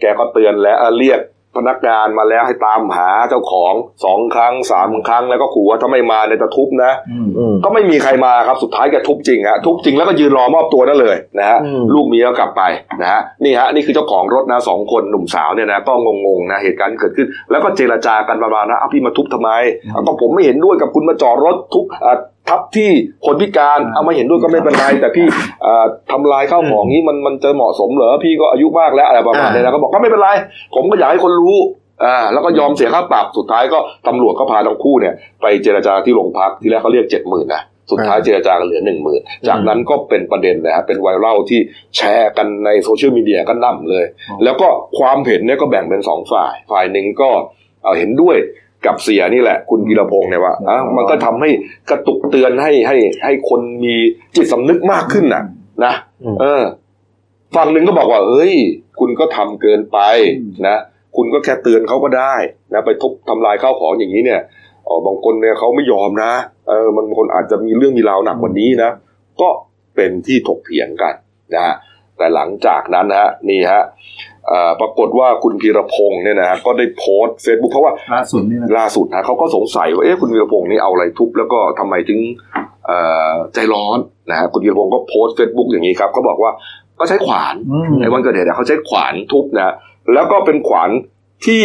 แกก็เตือนแล้วเอ่อเรียก พนักงานมาแล้วให้ตามหาเจ้าของสองครั้งสามครั้งแล้วก็ขู่ว่าถ้าไม่มาเนี่ยจะทุบนะอืมก็ไม่มีใครมาครับสุดท้ายแกทุบจริงฮะทุบจริงแล้วก็ยืนรอมอบตัวนั่นเลยนะฮะอืมลูกเมียก็กลับไปนะฮะนี่ฮะนี่คือเจ้าของรถนะสองคนหนุ่มสาวเนี่ยนะก็งงๆนะเหตุการณ์ที่เกิดขึ้น แล้วก็เจรจากันประมาณนะอ้าวพี่มาทุบทำไมอ้าวก็ผมไม่เห็นด้วยกับคุณมาจอดรถทุบอ่า ทับที่คนพิการเอาไม่เห็นด้วยก็ไม่เป็นไรแต่พี่อ่าทำลายข้าวของนี้มันมันจะเหมาะสมเหรอพี่ก็อายุมากแล้วอะไรประมาณนี้นะก็บอกก็ไม่เป็นไร ผมก็อยากให้คนรู้อ่าแล้วก็ยอมเสียค่าปรับสุดท้ายก็ตำรวจก็พาทั้งคู่เนี่ย ไปเจรจาที่โรงพักที่แรกเขาเรียกเจ็ดหมื่นนะสุดท้ายเจรจากันเหลือหนึ่งหมื่นจากนั้นก็เป็นประเด็นนะฮะเป็นไวรัลที่แชร์กันในโซเชียลมีเดียก็น่ำเลย แล้วก็ความเห็นเนี่ยก็แบ่งเป็นสองฝ่าย ฝ่ายหนึ่งก็เอ่อเห็นด้วย กับเสียนี่แหละ คุณกีรพงศ์เนี่ยว่าอะมันก็ทำให้กระตุกเตือนให้ให้ให้คนมีจิตสำนึกมากขึ้นน่ะ นะอืมเออฝั่งหนึ่งก็บอกว่า เอ้ย คุณก็ทำเกินไปนะคุณก็แค่เตือนเขาก็ได้นะไปทุบทำลายข้าวของอย่างนี้เนี่ยอ๋อบางคนเนี่ยเขาไม่ยอมนะเออมันบางคนอาจจะมีเรื่องมีราวหนักกว่านี้นะก็เป็นที่ถกเถียงกันนะฮะแต่หลังจากนั้นนะฮะนี่ฮะเอ่อ ปรากฏว่าคุณวีรพงศ์เนี่ยนะฮะก็ได้โพสต์เฟซบุ๊กเพราะว่าล่าสุดนี่นะล่าสุดนะเขาก็สงสัยว่าเอ๊ะคุณวีรพงศ์นี่เอาอะไรทุบแล้วก็ทำไมถึงเอ่อใจร้อนนะฮะคุณวีรพงศ์ก็โพสต์เฟซบุ๊กอย่างนี้ครับเขาบอกว่าก็ใช้ขวานอืมในวันเกิดเหตุเนี่ยเขาใช้ขวานทุบนะแล้วก็เป็นขวานที่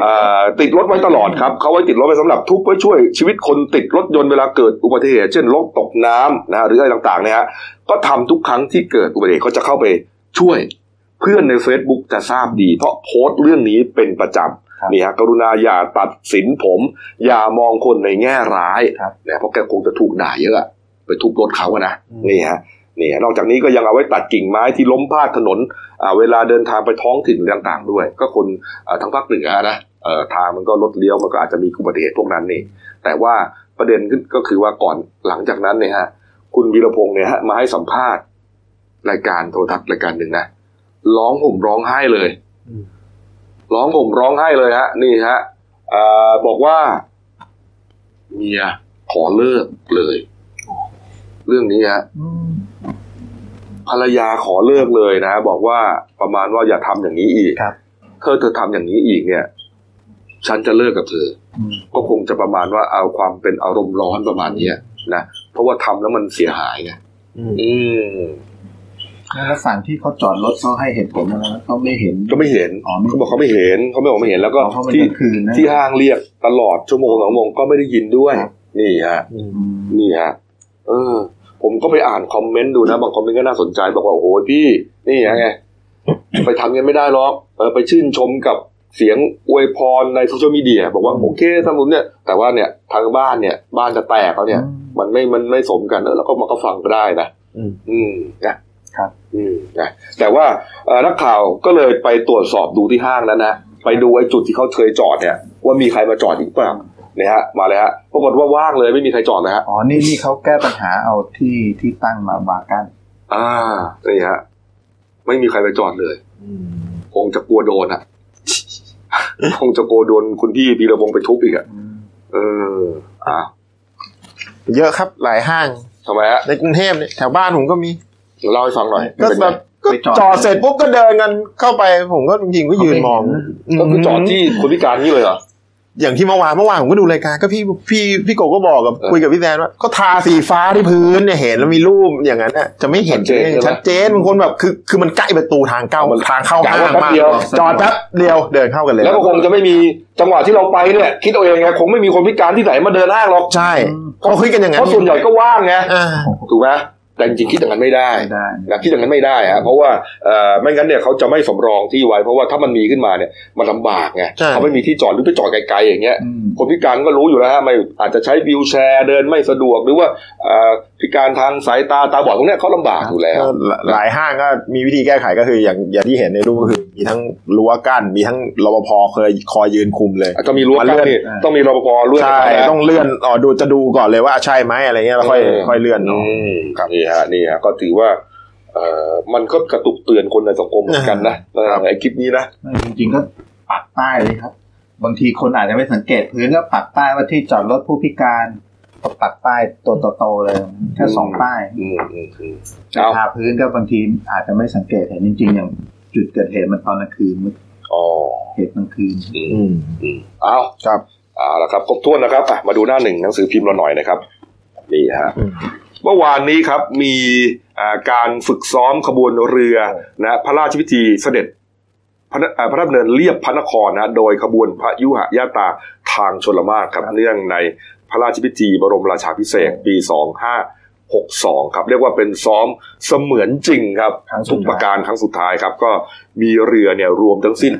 เอ่อติดรถไว้ตลอดครับเขาไว้ติดรถไว้สำหรับทุบไว้ช่วยชีวิตคนติดรถยนต์เวลาเกิดอุบัติเหตุเช่นรถตกน้ำนะฮะหรืออะไรต่างๆเนี่ยฮะก็ทำทุกครั้งที่เกิดอุบัติเหตุเขาจะเข้าไปช่วย เพื่อนใน Facebook จะทราบดี เพราะโพสต์เรื่องนี้เป็นประจครับำนี่ฮะกรุณาอย่าตัดสินผม อย่ามองคนในแง่ร้ายครับเนี่ยเพราะแกคงจะถูกด่าเยอะอะไปทุบรถเขาอะนะนี่ฮะนี่ฮะนอกจากนี้ก็ยังเอาไว้ตัดกิ่งไม้ที่ล้มพาดถนนอ่าเวลาเดินทางไปท้องถิ่นต่างๆ ด้วย ก็คนอ่าทางภาคเหนือนะเอ่อทางมันก็รถเลี้ยวมันก็อาจจะมีอุบัติเหตุพวกนั้นนี่ แต่ว่าประเด็นขึ้นก็คือว่าก่อนหลังจากนั้นเนี่ยฮะคุณวีรพงศ์เนี่ยฮะมาให้สัมภาษณ์รายการโทรทัศน์รายการหนึ่งนะ ร้องห่มร้องไห้เลยอืมร้องห่มร้องไห้เลยฮะ นี่ฮะอ่าบอกว่า เมียขอเลิกเลย เรื่องนี้ฮะอืมภรรยาขอเลิกเลยนะ บอกว่าประมาณว่าอย่าทำอย่างนี้อีกครับเธอเธอทำอย่างนี้อีกเนี่ย ฉันจะเลิกกับเธออืมก็คงจะประมาณว่าเอาความเป็นอารมณ์ร้อนประมาณเนี้ยนะเพราะว่าทำแล้วมันเสียหายไงอืมอืม แล้วฝั่งที่เขาจอดรถเขาให้เหตุผลอะไรนะเขาไม่เห็น ก็ไม่เห็นอ๋อไม่เขาบอกเขาไม่เห็นเขาไม่บอกไม่เห็นแล้วก็อ๋อเพราะมันที่กลางคืนนะที่ห้างเรียกตลอดชั่วโมงสองชั่วโมงก็ไม่ได้ยินด้วยครับนี่ฮะอืมอืมนี่ฮะเออ ผมก็ไปอ่านคอมเมนต์ดูนะบางคอมเมนต์ก็น่าสนใจบอกว่าโอ้โหพี่นี่ยังไงไปทำกันไม่ได้หรอกเออไปชื่นชมกับเสียงอวยพรในโซเชียลมีเดียบอกว่าโอเคทำบุญเนี่ยแต่ว่าเนี่ยทางบ้านเนี่ย บ้านจะแตกแล้วเนี่ย มันไม่มันไม่สมกันเออแล้วก็มาก็ฟังก็ได้นะอืมอืมนะ ครับอืมนะแต่ว่าเอ่อนักข่าวก็เลยไปตรวจสอบดูที่ห้างนั้นนะไปดูไอ้จุดที่เขาเคยจอดเนี่ย ว่ามีใครมาจอดอีกเปล่าเนี่ยฮะมาเลยฮะปรากฏว่าว่างเลยไม่มีใครจอดเลยฮะอ๋อนี่นี่เขาแก้ปัญหาเอาที่ที่ตั้งมาบากันอ่านี่ฮะไม่มีใครไปจอดเลยคงจะกลัวโดนอะคงจะกลัวโดนคุณพี่พีระพงศ์ไปทุบอีกอะเอออ่าเยอะครับหลายห้างทำไมฮะในกรุงเทพเนี่ยแถวบ้านผมก็มี เล่าให้ฟังหน่อยก็เป็นไงแบบก็ไปจอดจอดเสร็จปุ๊บก็เดินกันเข้าไปผมก็จริงๆก็ยืนมองก็คือจอดที่คนพิการนี่เลยเหรออย่างที่เมื่อวานเมื่อวานผมก็ดูรายการก็พี่พี่พี่โกก็บอกกับเออคุยกับพี่แซนว่าก็ทาสีฟ้าที่พื้นเนี่ยเห็นแล้วมีรูปอย่างนั้นน่ะจะไม่เห็นชัดเจนใช่ไหมชัดเจนบางคนแบบคือคือมันใกล้ประตูทางเข้ามันทางเข้าห้างกะว่าแป๊บมากเดียวจอดแป๊บเดียวเดินเข้ากันเลยแล้วก็คงจะไม่มีจังหวะที่เราไปเนี่ยคิดเอาเองไงคงไม่มีคนพิการที่ไหนมาเดินห้างหรอกใช่เขาคุยกันอย่างนั้เพนราะส่วนใหญ่ก็ว่างไงอ่าถูกไหม แต่จริงๆคิดอย่างนั้นไม่ได้ไม่ได้นะคิดอย่างนั้นไม่ได้ฮะเพราะว่าเอ่อไม่งั้นเนี่ยเขาจะไม่สำรองที่ไว้ เพราะว่าถ้ามันมีขึ้นมาเนี่ยมันลำบากไงใช่เขาไม่มีที่จอดหรือไปจอดไกลๆอย่างเงี้ยอืมคนพิการก็รู้อยู่แล้วฮะไม่อาจจะใช้วิวแชร์เดินไม่สะดวกหรือว่าเอ่อพิการทางสายตาตาบอดตรงเนี้ยเขาลำบากอยู่แล้วก็หลายห้างก็มีวิธีแก้ไขก็คืออย่างอย่างที่เห็นในรูปก็คือมีทั้งรั้วกั้นมีทั้งรปภเคยคอยยืนคุมเลยต้องมีรั้วกั้นนี่อ่าต้องมีรปภเลื่อนใช่ให้นะต้องเลื่อนอ๋อดูจะดูก่อนเลยว่าใช่ไหมอะไรเงี้ยแล้วค่อยค่อยเลื่อนอืเนาะมนี่ฮะนี่ฮะก็ถือว่าเอ่อมันก็กระตุกเตือนคนในสังคมเหมือนกันนะเออไอคลิปนี้นะไม่จริงๆก็ปักป้ายเลยครับ บางทีคนอาจจะไม่สังเกตพื้นก็ปักป้ายว่าที่จอดรถผู้พิการก็ปักป้ายตัวโตๆเลยแค่สองป้ายอืมอืมอืมแต่เอาทาพื้นก็บางทีอาจจะไม่สังเกตเห็นจริง ๆ อย่างจุดเกิดเหตุมันตอนกลางคืนมืดอ๋อเหตุกลางคืนอืมอืมอืมเอาครับเอาละครับครบถ้วนนะครับอะมาดูหน้าหนึ่งหนังสือพิมพ์เราหน่อยนะครับนี่ฮะอืม เมื่อวานนี้ครับมีอ่าการฝึกซ้อมขบวนเรือนะพระราชพิธีเสด็จพระอ่าพระราชดำเนินเรียบพระนครนะโดยขบวนพระยุหญาตราทางชลมารครับเนื่องในพระราชพิธีบรมราชาภิเษกปี 2562 ครับเรียกว่าเป็นซ้อมเสมือนจริงครับครั้งสุดท้ายทุกประการครั้งสุดท้ายครับ ก็มีเรือเนี่ยรวมทั้งสิ้น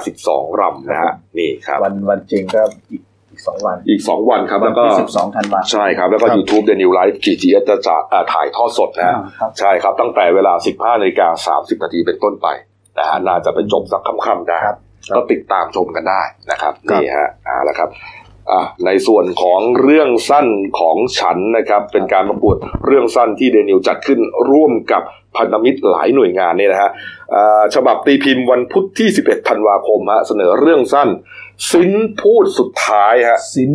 52ลำนะฮะนี่ครับ วันวันจริงก็อีกอี กสองวัน อีก 2 วันครับวัแล้วก็ที่สิบสองธันวาคมใช่ครับ แล้วก็ ครับ YouTube The New Life กีจีเอจะจะอ่าถ่ายทอดสดนะฮะครับ ใช่ครับ ตั้งแต่เวลา 15นาฬิกา30 นาทีเป็นต้นไปนะฮะน่าจะไปจบสักค่ำๆได้ครับ ก็ติดตามชมกันได้นะครับครับ นี่ฮะอ่าแล้วครับอ่าในส่วนของเรื่องสั้นของฉันนะครับ เป็นการประกวดเรื่องสั้นที่เดนิวจัดขึ้นร่วมกับพันธมิตรหลายหน่วยงานเนี่ยนะฮะ อ่าฉบับตีพิมพ์วันพุธที่ 11 ธันวาคมฮะเสนอเรื่องสั้น สิ้นพูดสุดท้ายฮะซิน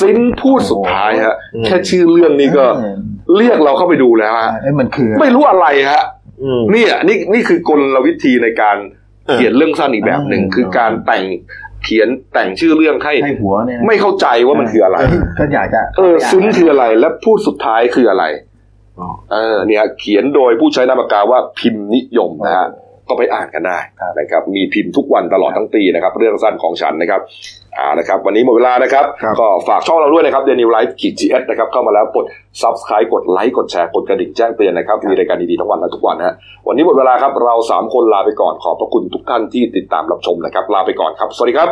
สิ้นพูดสุดท้ายฮะอืมแค่ชื่อเรื่องนี้ก็เออเรียกเราเข้าไปดูแล้วฮะเอ้ยมันคือ ไม่รู้อะไรฮะอืมเนี่ยนี่นี่คือกลวิธีในการเออเขียนเรื่องสั้นอีกแบบหนึ่งอืมคือการแต่งเขียนแต่งชื่อเรื่องให้ให้หัวเนี่ยนะไม่เข้าใจว่ามันคือะไรก็อยากจะเออซึ้งคือออะไรและพูดสุดท้ายคืออะไรเออเนี่ย เขียนโดยผู้ใช้นามปากกาว่าพิมพ์นิยมนะฮะ ก็ไปอ่านกันได้นะครับมีพิมพ์ทุกวันตลอดทั้งปีนะครับ เรื่องสั้นของฉันนะครับอ่านะครับ วันนี้หมดเวลานะครับครับก็ฝากช่องเราด้วยนะครับเดลินิวส์ขีด JS นะครับเข้ามาแล้วกด subscribe กดไลค์กดแชร์กดกระดิ่งแจ้งเตือนนะครับ มีรายการดีๆทั้งวันและทุกวันนะฮะวันนี้หมดเวลาครับเราสามคนลาไปก่อนขอบพระคุณทุกท่านที่ติดตามรับชมนะครับ ลาไปก่อนครับ สวัสดีครับ